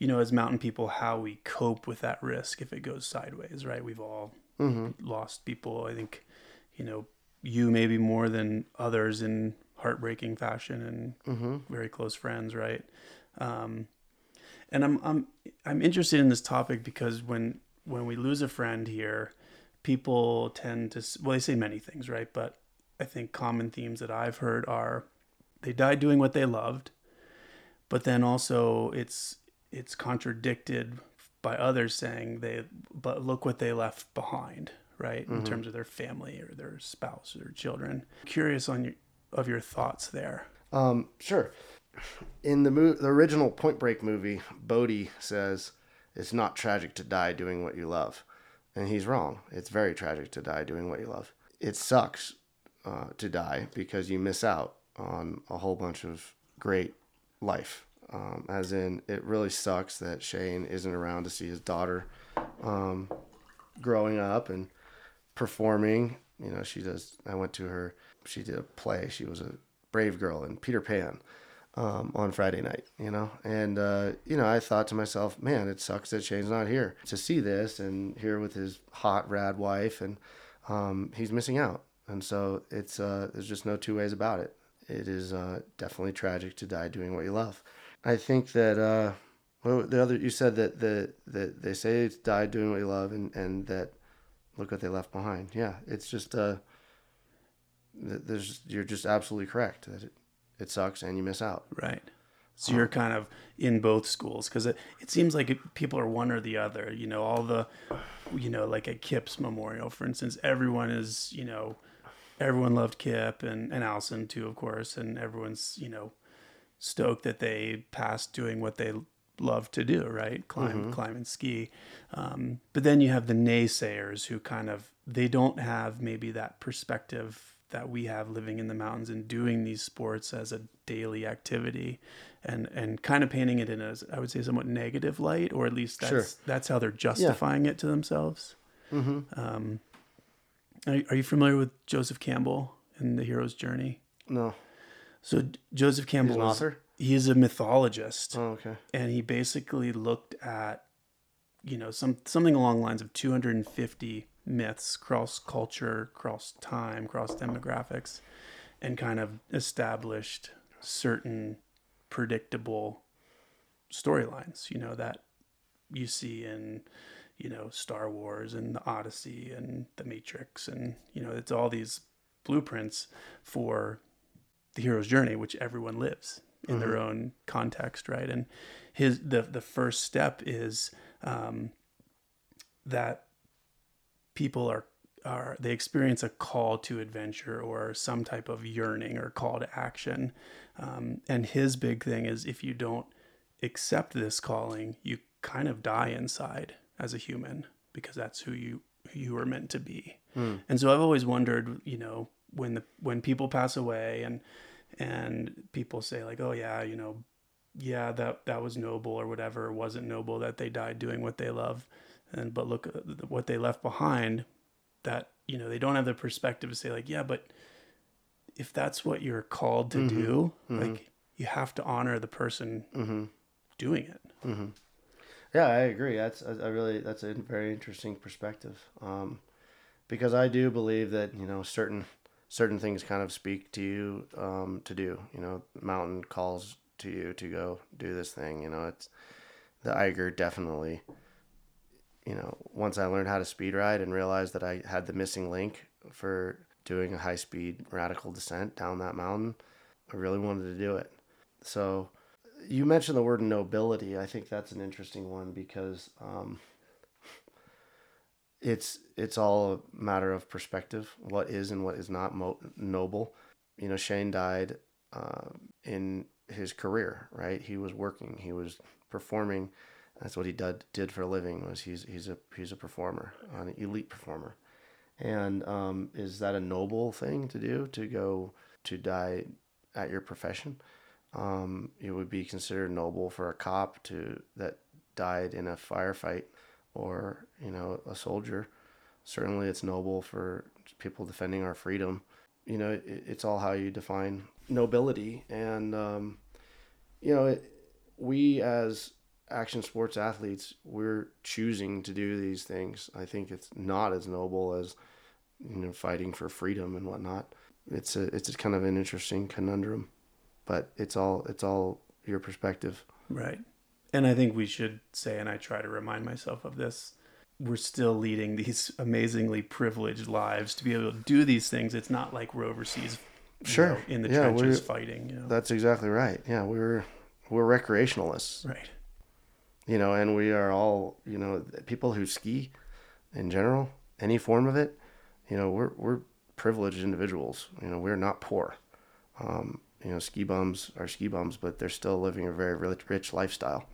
you know, as mountain people, how we cope with that risk if it goes sideways, right? We've all Mm-hmm. lost people. I think, you know, you maybe more than others in heartbreaking fashion and Mm-hmm. very close friends, right? Um, and I'm I'm I'm interested in this topic because when when we lose a friend here, people tend to well they say many things, right? But I think common themes that I've heard are they died doing what they loved, but then also it's it's contradicted by others saying they but look what they left behind, right? In Mhm. terms of their family or their spouse or their children. Curious on your of your thoughts there. Um, sure. In the mo- the original Point Break movie, Bodhi says it's not tragic to die doing what you love, and he's wrong. It's very tragic to die doing what you love. It sucks uh, to die because you miss out on a whole bunch of great life. Um, as in, it really sucks that Shane isn't around to see his daughter um, growing up and performing. You know, she does. I went to her. She did a play. She was a brave girl in Peter Pan um, on Friday night. You know, and uh, you know, I thought to myself, man, it sucks that Shane's not here to see this and here with his hot rad wife, and um, he's missing out. And so it's uh, there's just no two ways about it. It is uh, definitely tragic to die doing what you love. I think that uh, well, the other you said that the that they say it's die doing what you love, and and that look what they left behind. Yeah, it's just uh, there's you're just absolutely correct that it, it sucks and you miss out. Right. So you're kind of in both schools because it, it seems like it, people are one or the other. You know, all the, you know, like at Kip's memorial, for instance, everyone is, you know, everyone loved Kip and, and Allison too, of course. And everyone's, you know, stoked that they passed doing what they love to do, right? Climb, climb and ski. Um, but then you have the naysayers who kind of, they don't have maybe that perspective that we have living in the mountains and doing these sports as a daily activity and and kind of painting it in a I would say somewhat negative light or at least that's Sure. that's how they're justifying it to themselves. Mm-hmm. Um, are, are you familiar with Joseph Campbell and the hero's journey? No, So Joseph he's Campbell an author. he is a mythologist Oh, okay. and he basically looked at you know some something along the lines of 250 myths cross culture cross time cross demographics and kind of established certain predictable storylines you know that you see in you know Star Wars and the Odyssey and the Matrix and you know it's all these blueprints for the hero's journey which everyone lives in their own context right? And his the the first step is um, that people are are they experience a call to adventure or some type of yearning or call to action. Um, and his big thing is if you don't accept this calling you kind of die inside as a human because that's who you who you were meant to be. And so i've always wondered you know when the when people pass away and and people say like oh yeah you know yeah that that was noble or whatever it wasn't noble that they died doing what they love and but look at what they left behind that you know they don't have the perspective to say like yeah but if that's what you're called to do like you have to honor the person Mm-hmm. doing it Mm-hmm. Yeah, I agree. That's I I really that's a very interesting perspective. Um, because I do believe that you know certain certain things kind of speak to you um, to do. You know, mountain calls to you to go do this thing. You know, it's the Eiger definitely. You know, once I learned how to speed ride and realized that I had the missing link for doing a high speed radical descent down that mountain, I really wanted to do it. So you mentioned the word nobility. I think that's an interesting one because um, it's it's all a matter of perspective. What is and what is not mo- noble. You know, Shane died uh, in his career, right? He was working, he was performing. That's what he did did for a living. Was he's he's a he's a performer, an elite performer, and um, is that a noble thing to do to go to die at your profession? Um, it would be considered noble for a cop to that died in a firefight, or you know a soldier. Certainly, it's noble for people defending our freedom. You know, it, it's all how you define nobility, and um, you know, it, we as action sports athletes, we're choosing to do these things. I think it's not as noble as you know fighting for freedom and whatnot. It's a it's a kind of an interesting conundrum, but it's all it's all your perspective. Right. And I think we should say, and I try to remind myself of this, we're still leading these amazingly privileged lives to be able to do these things. It's not like we're overseas, Sure. know, in the Yeah, trenches fighting. You know? That's exactly right. Yeah, we're we're recreationalists, right. you know, and we are all you know people who ski, in general, any form of it, you know, we're we're privileged individuals. You know, we're not poor. Um, you know, ski bums are ski bums, but they're still living a very rich, rich lifestyle.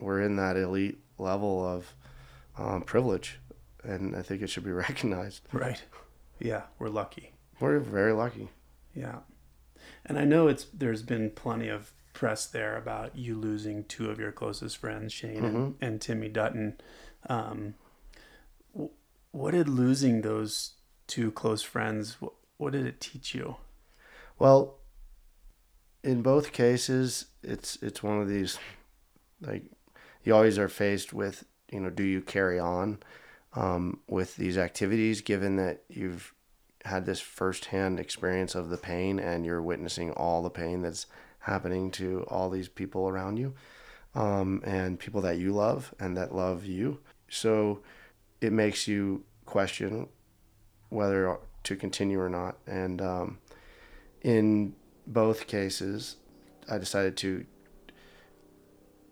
We're in that elite level of um, privilege, and I think it should be recognized. Right. Yeah, we're lucky. We're very lucky. Yeah. And I know it's there's been plenty of press there about you losing two of your closest friends, Shane and, and Timmy Dutton. Um, what did losing those two close friends, what, what did it teach you? Well, in both cases, it's it's one of these like you always are faced with you know do you carry on um, with these activities given that you've had this firsthand experience of the pain and you're witnessing all the pain that's happening to all these people around you um, and people that you love and that love you. So it makes you question whether to continue or not. And um, in both cases, I decided to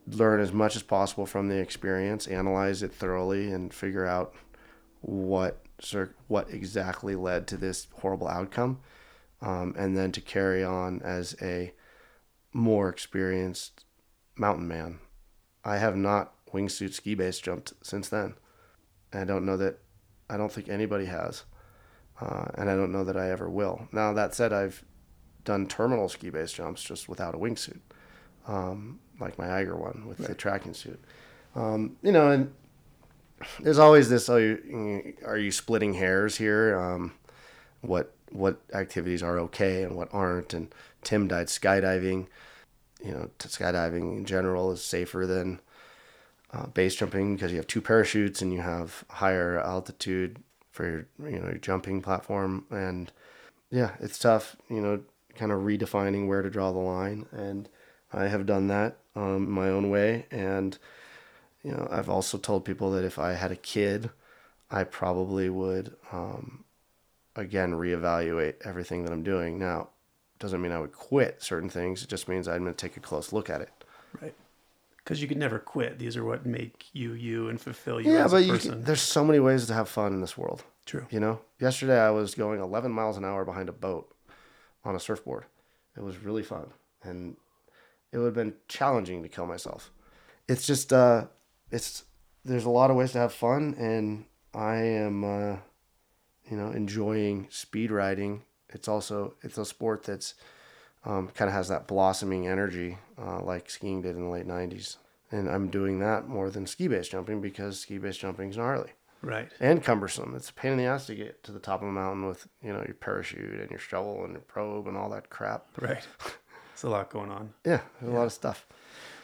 learn as much as possible from the experience, analyze it thoroughly, and figure out what what exactly led to this horrible outcome, um, and then to carry on as a more experienced mountain man. I have not wingsuit ski base jumped since then. I don't know that. I don't think anybody has, uh, and I don't know that I ever will. Now that said, I've done terminal ski base jumps just without a wingsuit, um, like my Eiger one with the tracking suit. Um, you know, and there's always this: oh, you, are you splitting hairs here? Um, what what activities are okay and what aren't? And Tim died skydiving. You know, skydiving in general is safer than uh, base jumping because you have two parachutes and you have higher altitude for your you know your jumping platform and yeah it's tough you know kind of redefining where to draw the line and I have done that um, my own way and you know I've also told people that if I had a kid I probably would um, again reevaluate everything that I'm doing now doesn't mean I would quit certain things it just means I'm going to take a close look at it Right. Because you can never quit. These are what make you you and fulfill you yeah as but a you person. can, there's so many ways to have fun in this world True. You know, yesterday I was going 11 miles an hour behind a boat on a surfboard. It was really fun, and it would have been challenging to kill myself. It's just, uh, it's there's a lot of ways to have fun, and I am, uh, you know, enjoying speed riding. It's also it's a sport that's um, kind of has that blossoming energy, uh, like skiing did in the late 90s. And I'm doing that more than ski base jumping because ski base jumping is gnarly Right. and cumbersome. It's a pain in the ass to get to the top of a mountain with you know your parachute and your shovel and your probe and all that crap. Right. It's a lot going on. Yeah, there's a lot of stuff.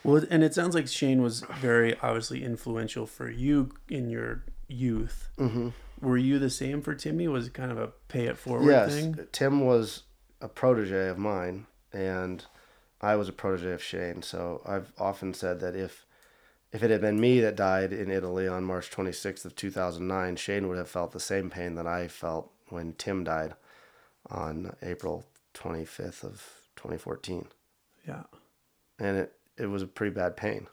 Well, and it sounds like Shane was very obviously influential for you in your youth. Mm-hmm. Were you the same for Timmy? Was it kind of a pay it forward Yes, thing? Tim was a protege of mine, and I was a protege of Shane. So I've often said that if if it had been me that died in Italy on March 26th of 2009, Shane would have felt the same pain that I felt when Tim died on April 25th of 2014. Yeah. and it, it was a pretty bad pain.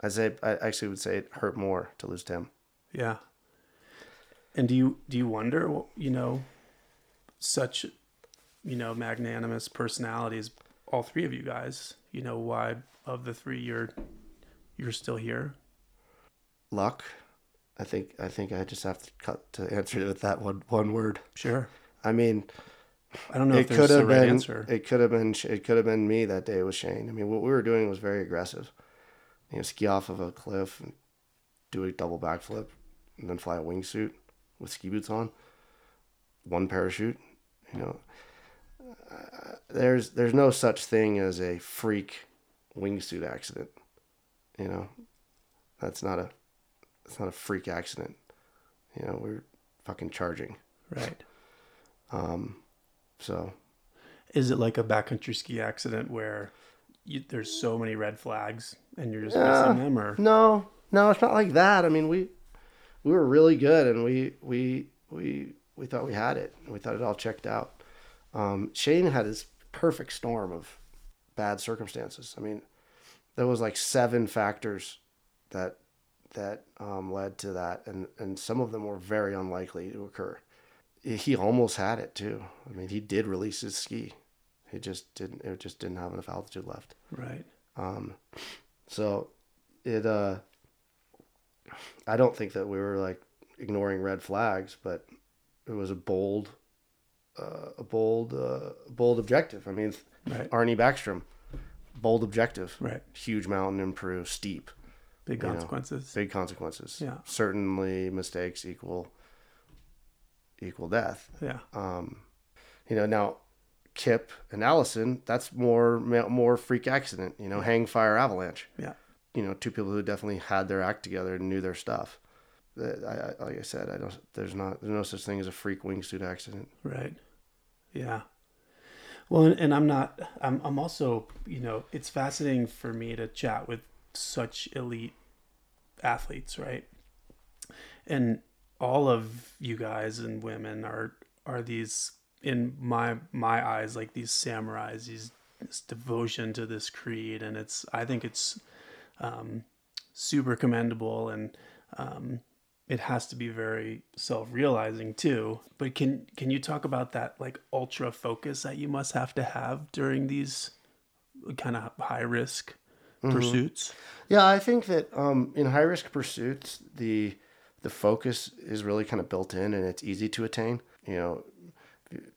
I'd say I actually would say it hurt more to lose Tim. Yeah. And do you do you wonder, you know, such, you know, magnanimous personalities all three of you guys, you know, why of the three you're you're still here. Luck. I think I think I just have to cut to answer it with that one one word. Sure. I mean, I don't know it if could have right been answer. it could have been it could have been me that day with Shane. I mean, what we were doing was very aggressive. You know, ski off of a cliff and do a double backflip, and then fly a wingsuit with ski boots on, one parachute. You know, uh, there's there's no such thing as a freak wingsuit accident. You know, that's not a that's not a freak accident. You know, we're fucking charging. right. Um, so Is it like a backcountry ski accident where you, there's so many red flags and you're just Yeah. missing them, or No, no, it's not like that. I mean, we we were really good, and we we we we thought we had it. And we thought it all checked out. Um, Shane had his perfect storm of bad circumstances. I mean, there was like seven factors that that um, led to that, and and some of them were very unlikely to occur. He almost had it too. I mean, he did release his ski. He just didn't. It just didn't have enough altitude left. right? Um, so it, uh, I don't think that we were like ignoring red flags, but it was a bold, uh, a bold, uh, bold objective. I mean, Right. Arnie Backstrom, bold objective, Right. huge mountain in Peru, steep, Big You know, consequences. big consequences. Yeah. Certainly mistakes equal, equal death. Yeah. Um, you know, now Kip and Allison, that's more more freak accident. You know, hang fire avalanche. Yeah. You know, two people who definitely had their act together and knew their stuff. That I, I like I said, I don't. There's not. There's no such thing as a freak wingsuit accident. Right. Yeah. Well, and, and I'm not. I'm. I'm also. You know, it's fascinating for me to chat with such elite athletes, right? And all of you guys and women are are these in my my eyes like these samurais, these this devotion to this creed, and it's. I think it's um, super commendable and. Um, it has to be very self-realizing too but can can you talk about that like ultra focus that you must have to have during these kind of high risk pursuits Yeah, I think that um, in high risk pursuits, the the focus is really kind of built in, and it's easy to attain. You know,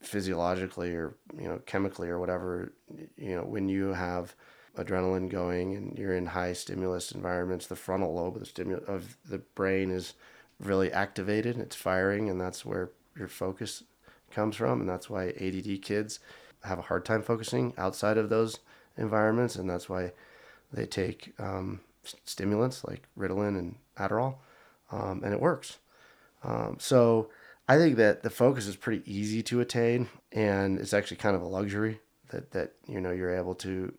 physiologically or you know chemically or whatever. You know, when you have adrenaline going and you're in high stimulus environments, the frontal lobe of the of the brain is really activated. It's firing, and that's where your focus comes from, and that's why ADD kids have a hard time focusing outside of those environments, and that's why they take um, stimulants like Ritalin and Adderall, um, and it works. Um, so I think that the focus is pretty easy to attain, and it's actually kind of a luxury that that you know you're able to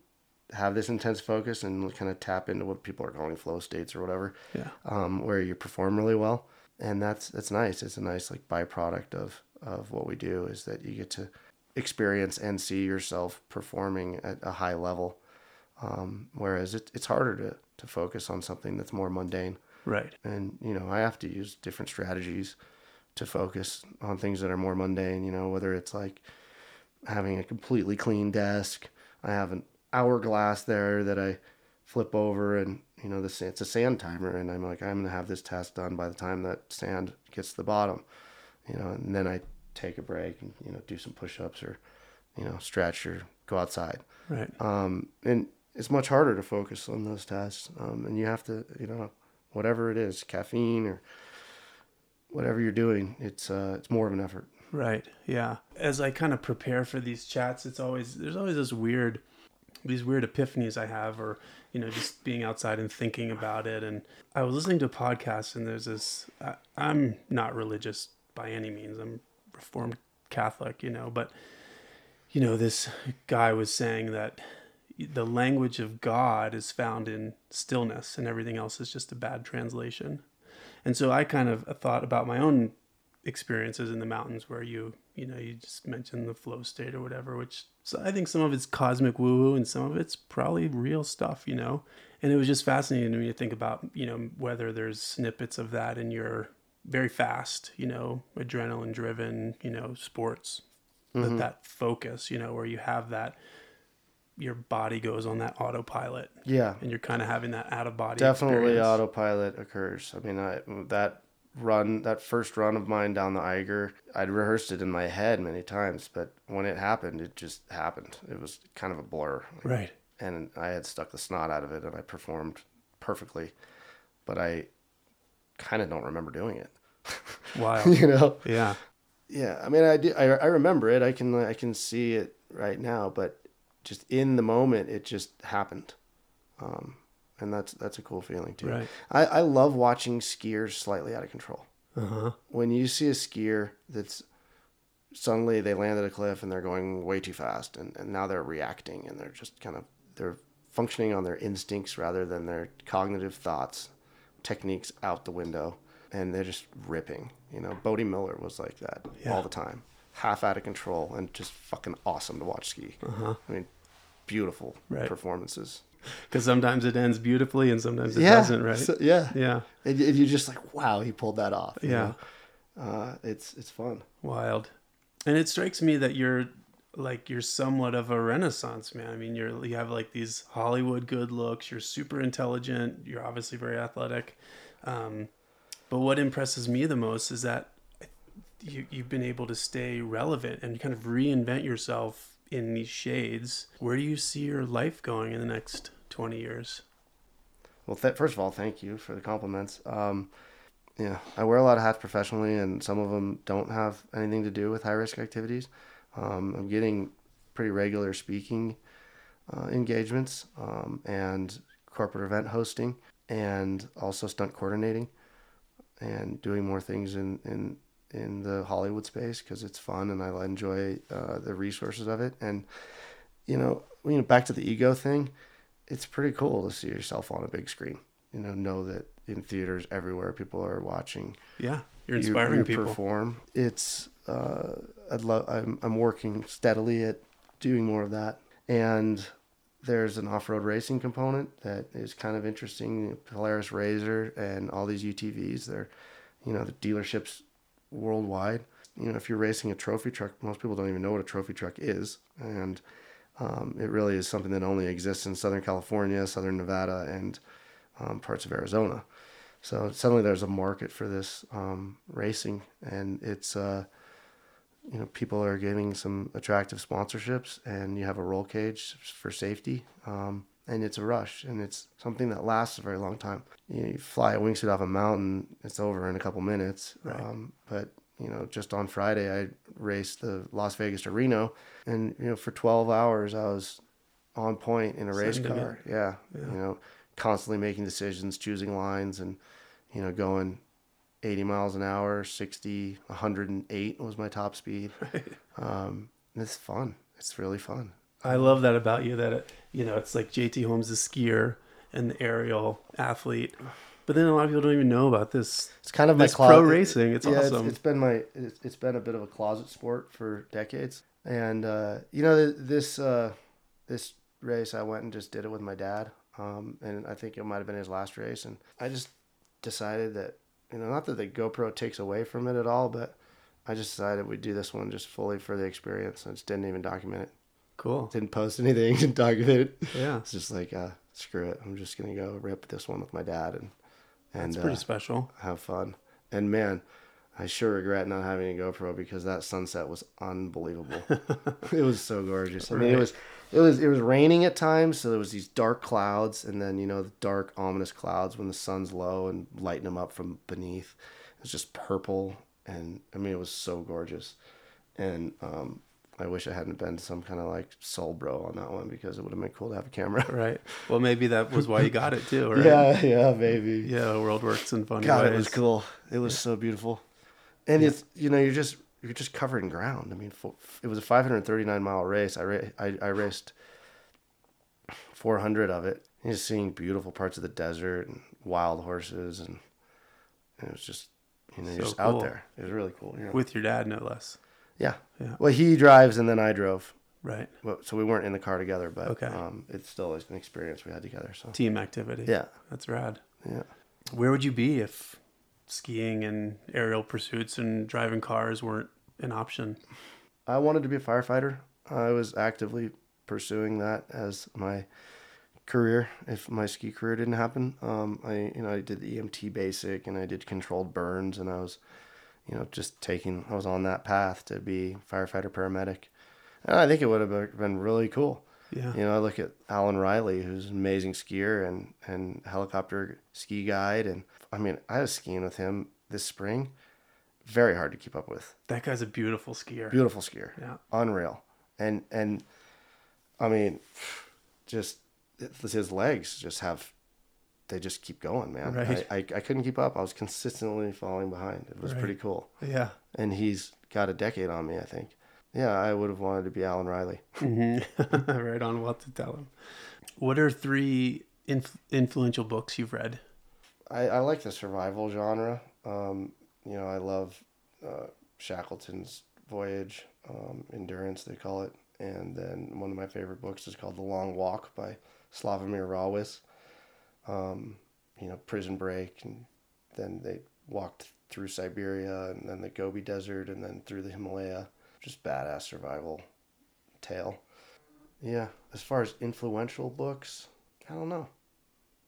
have this intense focus and kind of tap into what people are calling flow states or whatever, yeah um, where you perform really well, and that's that's nice. It's a nice like byproduct of of what we do is that you get to experience and see yourself performing at a high level, um, whereas it, it's harder to to focus on something that's more mundane. Right. And you know, I have to use different strategies to focus on things that are more mundane. You know, whether it's like having a completely clean desk, I have an hourglass there that I flip over and you know this it's a sand timer and I'm like I'm gonna have this task done by the time that sand gets to the bottom you know and then I take a break and you know do some push-ups or you know stretch or go outside. Right. Um, and it's much harder to focus on those tasks um, and you have to you know whatever it is caffeine or whatever you're doing it's uh, it's more of an effort Right. Yeah. As I kind of prepare for these chats, it's always there's always this weird these weird epiphanies I have or you know just being outside and thinking about it and I was listening to a podcast and there's this I, I'm not religious by any means. I'm reformed Catholic, you know, but you know this guy was saying that the language of God is found in stillness and everything else is just a bad translation. And so I kind of thought about my own experiences in the mountains where you you know you just mentioned the flow state or whatever which so i think some of it's cosmic woo woo and some of it's probably real stuff you know? And it was just fascinating to me to think about you know whether there's snippets of that in your very fast you know adrenaline driven you know sports. That mm-hmm. that focus you know where you have that your body goes on that autopilot Yeah, and you're kind of having that out of body definitely experience. autopilot occurs. I mean, I, that run, that first run of mine down the Eiger, I'd rehearsed it in my head many times, but when it happened, it just happened. It was kind of a blur. right and I had stuck the snot out of it and I performed perfectly, but I kind of don't remember doing it. wow you know? yeah Yeah. I mean, I do, I, I remember it. I can, I can see it right now, but just in the moment, it just happened. Um, and that's, that's a cool feeling too. right I, I love watching skiers slightly out of control. uh-huh When you see a skier that's suddenly they landed a cliff and they're going way too fast and, and now they're reacting and they're just kind of they're functioning on their instincts rather than their cognitive thoughts techniques out the window and they're just ripping you know Bode Miller was like that Yeah. all the time half out of control and just fucking awesome to watch ski. Uh-huh. I mean beautiful Right. performances. Because sometimes it ends beautifully and sometimes it doesn't right? so- yeah. Yeah. And, and you're just like wow he pulled that off you Yeah. know? uh, it's it's fun. Wild. And it strikes me that you're like you're somewhat of a renaissance man. I mean you're you have like these hollywood good looks. You're super intelligent. You're obviously very athletic. Um, but what impresses me the most is that you, you've been able to stay relevant and kind of reinvent yourself in these shades where do you see your life going in the next 20 years Well, th- first of all, thank you for the compliments. Um, yeah, I wear a lot of hats professionally, and some of them don't have anything to do with high risk activities. Um, I'm getting pretty regular speaking uh, engagements um, and corporate event hosting, and also stunt coordinating, and doing more things in in in the Hollywood space because it's fun and I enjoy uh, the resources of it. And you know, you know, back to the ego thing it's pretty cool to see yourself on a big screen. You know, know that in theaters everywhere people are watching yeah you're you- inspiring you people perform. It's uh, I'd love. I'm I'm working steadily at doing more of that, and there's an off-road racing component that is kind of interesting. Polaris RZR and all these UTVs. They're, you know, the dealerships worldwide. You know, if you're racing a trophy truck, most people don't even know what a trophy truck is, and um, it really is something that only exists in Southern California, Southern Nevada, and um, parts of Arizona. So suddenly there's a market for this um, racing, and it's uh, you know people are getting some attractive sponsorships, and you have a roll cage for safety, um, and it's a rush, and it's something that lasts a very long time. You, know, you fly a wingsuit off a mountain, it's over in a couple minutes, Right. um, but you know just on Friday I raced the Las Vegas to Reno, and you know for 12 hours I was on point in a race car. Yeah, Yeah. you know, constantly making decisions, choosing lines, and you know, going 80 miles an hour, 60, 108 was my top speed. Right. Um, it's fun. It's really fun. I love that about you. That it, you know, it's like JT Holmes, the skier and the aerial athlete, but then a lot of people don't even know about this. It's kind of my closet. pro racing, it's yeah, awesome. It's, it's been my. It's, it's been a bit of a closet sport for decades, and uh, you know this uh, this race I went and just did it with my dad, um, and I think it might have been his last race, and I just decided that you know not that the GoPro takes away from it at all, but I just decided we'd do this one just fully for the experience. I just didn't even document it. Cool. Didn't post anything. Didn't document it. Yeah, It's just like uh, screw it. I'm just gonna go rip this one with my dad and and it's pretty uh, special. have fun. And man, I sure regret not having a GoPro because that sunset was unbelievable. it was so gorgeous. I mean, it was it was it was raining at times, so there was these dark clouds, and then you know the dark ominous clouds when the sun's low and lighting them up from beneath. It was just purple, and I mean it was so gorgeous. And um, I wish I hadn't been some kind of like soul bro on that one because it would have been cool to have a camera. Right. Well, maybe that was why you got it too. Right? Yeah, yeah, maybe. Yeah. The world works in funny God, ways. it was cool. It was so beautiful, and it's you know you're just you're just covering ground. I mean, fo- it was a 539 mile race. I ra- I, I raced 400 of it. And just seeing beautiful parts of the desert and wild horses, and, and it was just you know you're So just cool. out there. It was really cool. You know? With your dad, no less. Yeah. Yeah. Well, he drives and then I drove. Right. Well, So we weren't in the car together, but Okay. um, it's still an experience we had together. So Team activity. yeah, That's rad. yeah. Where would you be if skiing and aerial pursuits and driving cars weren't an option? I wanted to be a firefighter. I was actively pursuing that as my career if my ski career didn't happen. Um, I you know I did the EMT basic and I did controlled burns and I was you know just taking I was on that path to be firefighter paramedic. And I think it would have been really cool. Yeah. You know, I look at Alan Riley, who's an amazing skier and and helicopter ski guide, and I mean, I was skiing with him this spring. Very hard to keep up with. That guy's a beautiful skier. Beautiful skier, Yeah. unreal, and and I mean, just his legs just have. They just keep going, man. Right. I, I, I couldn't keep up. I was consistently falling behind. It was Right. pretty cool. Yeah. And he's got a decade on me, I think. Yeah, I would have wanted to be Alan Riley. Mm-hmm. right on what to tell him. What are three inf- influential books you've read? I, I like the survival genre. Um, you know, I love uh, Shackleton's Voyage, um, Endurance, they call it. And then one of my favorite books is called The Long Walk by Slavomir Rawicz. Um, you know, Prison Break, and then they walked through Siberia and then the Gobi Desert and then through the Himalaya. Just badass survival tale. Yeah, as far as influential books, I don't know.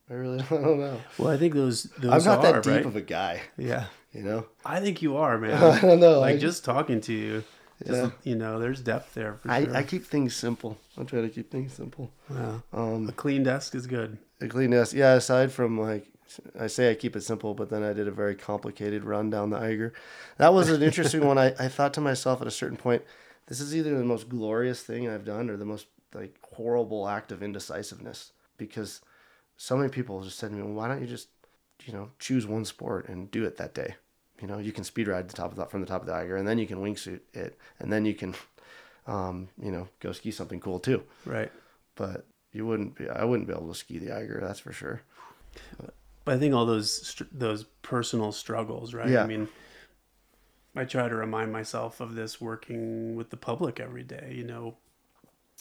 I really I don't know. Well, I think those those I'm not are that deep right. of a guy, yeah, you know. I think you are, man. I don't know. like I, just talking to you, just, Yeah. you know, there's depth there for I, sure. I keep things simple. I try to keep things simple. yeah. A Um, clean desk is good. A clean desk. Yeah. Aside from like, I say I keep it simple, but then I did a very complicated run down the Eiger. That was an interesting one. I, I thought to myself at a certain point, this is either the most glorious thing I've done or the most like horrible act of indecisiveness because so many people just said to me, well, why don't you just, you know, choose one sport and do it that day? You know, you can speed ride the top of the, from the top of the Eiger and then you can wingsuit it and then you can, um, you know, go ski something cool too. Right. But you wouldn't be, I wouldn't be able to ski the Eiger, that's for sure. But I think all those those personal struggles, right? Yeah. I mean, I try to remind myself of this working with the public every day. You know,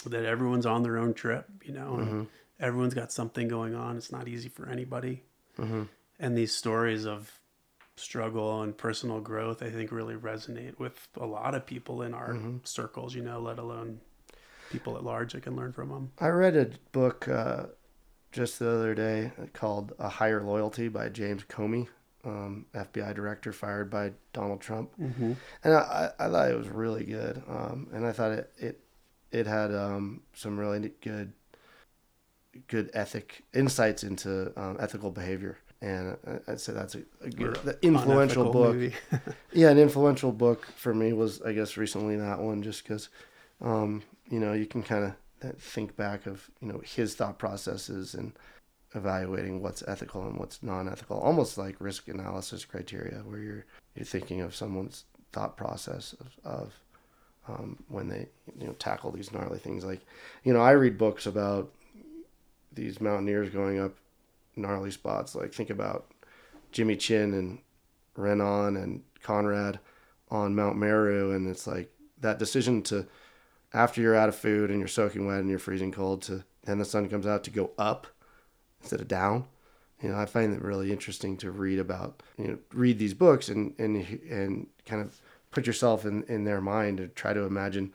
that everyone's on their own trip. You know, Mm-hmm. everyone's got something going on. It's not easy for anybody. Mm-hmm. And these stories of struggle and personal growth, I think, really resonate with a lot of people in our Mm-hmm. circles. You know, let alone people at large that can learn from them. I read a book uh, just the other day called A Higher Loyalty by James Comey, um, FBI director fired by Donald Trump. Mm-hmm. And I, I thought it was really good. Um, and I thought it, it, it had um, some really good, good ethic insights into um, ethical behavior. And I'd say that's a, a good, influential book. Yeah, an influential book for me was, I guess, recently that one, just because, um, you know, you can kind of think back of, you know, his thought processes and evaluating what's ethical and what's non-ethical, almost like risk analysis criteria, where you're you're thinking of someone's thought process of, of um, when they, you know, tackle these gnarly things. Like, you know, I read books about these mountaineers going up gnarly spots. Like, think about Jimmy Chin and Renan and Conrad on Mount Meru, and it's like that decision to, after you're out of food and you're soaking wet and you're freezing cold, to then the sun comes out to go up instead of down. You know, I find it really interesting to read about, you know, read these books and and and kind of put yourself in in their mind and try to imagine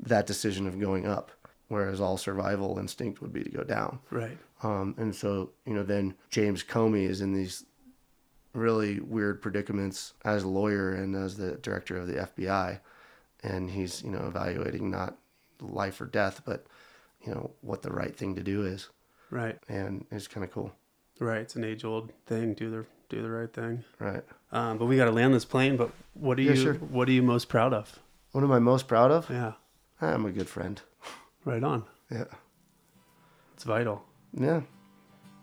that decision of going up, whereas all survival instinct would be to go down. right. Um, and so, you know, then James Comey is in these really weird predicaments as a lawyer and as the director of the FBI. And he's, you know, evaluating not life or death, but, you know, what the right thing to do is. Right. And it's kind of cool. Right. It's an age old thing. Do the do the right thing. Right. Um, but we got to land this plane. But what are Yeah, you sure. What are you most proud of? What am I most proud of? Yeah. I'm a good friend. Right on. Yeah. It's vital. Yeah.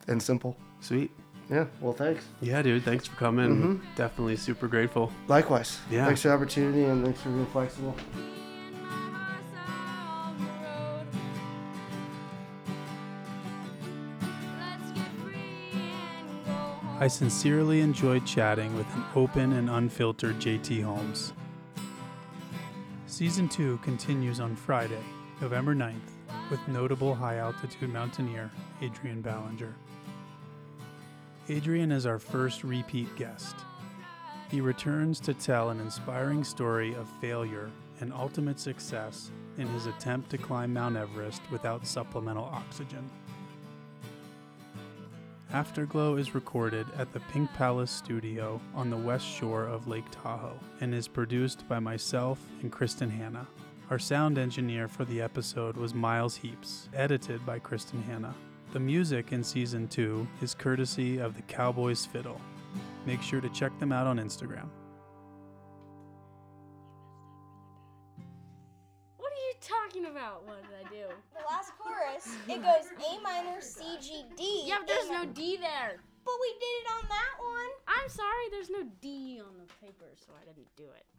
And simple. Sweet. Yeah. Well, thanks. Yeah, dude. Thanks for coming. Mhm. Definitely super grateful. Likewise. Yeah. Thanks for the opportunity and thanks for being flexible. I sincerely enjoyed chatting with an open and unfiltered JT Holmes. Season 2 continues on Friday, November 9th, with notable high altitude mountaineer Adrian Ballinger. Adrian is our first repeat guest. He returns to tell an inspiring story of failure and ultimate success in his attempt to climb Mount Everest without supplemental oxygen. Afterglow is recorded at the Pink Palace studio on the west shore of Lake Tahoe and is produced by myself and Kristen Hanna. Our sound engineer for the episode was Miles Heaps, edited by Kristen Hanna. The music in season 2 is courtesy of the Cowboys Fiddle. Make sure to check them out on Instagram. What are you talking about? What did I do? The last chorus, it goes A minor, C, G, D. Yeah, but there's A no D there. But we did it on that one. I'm sorry, there's no D on the paper, so I didn't do it. You should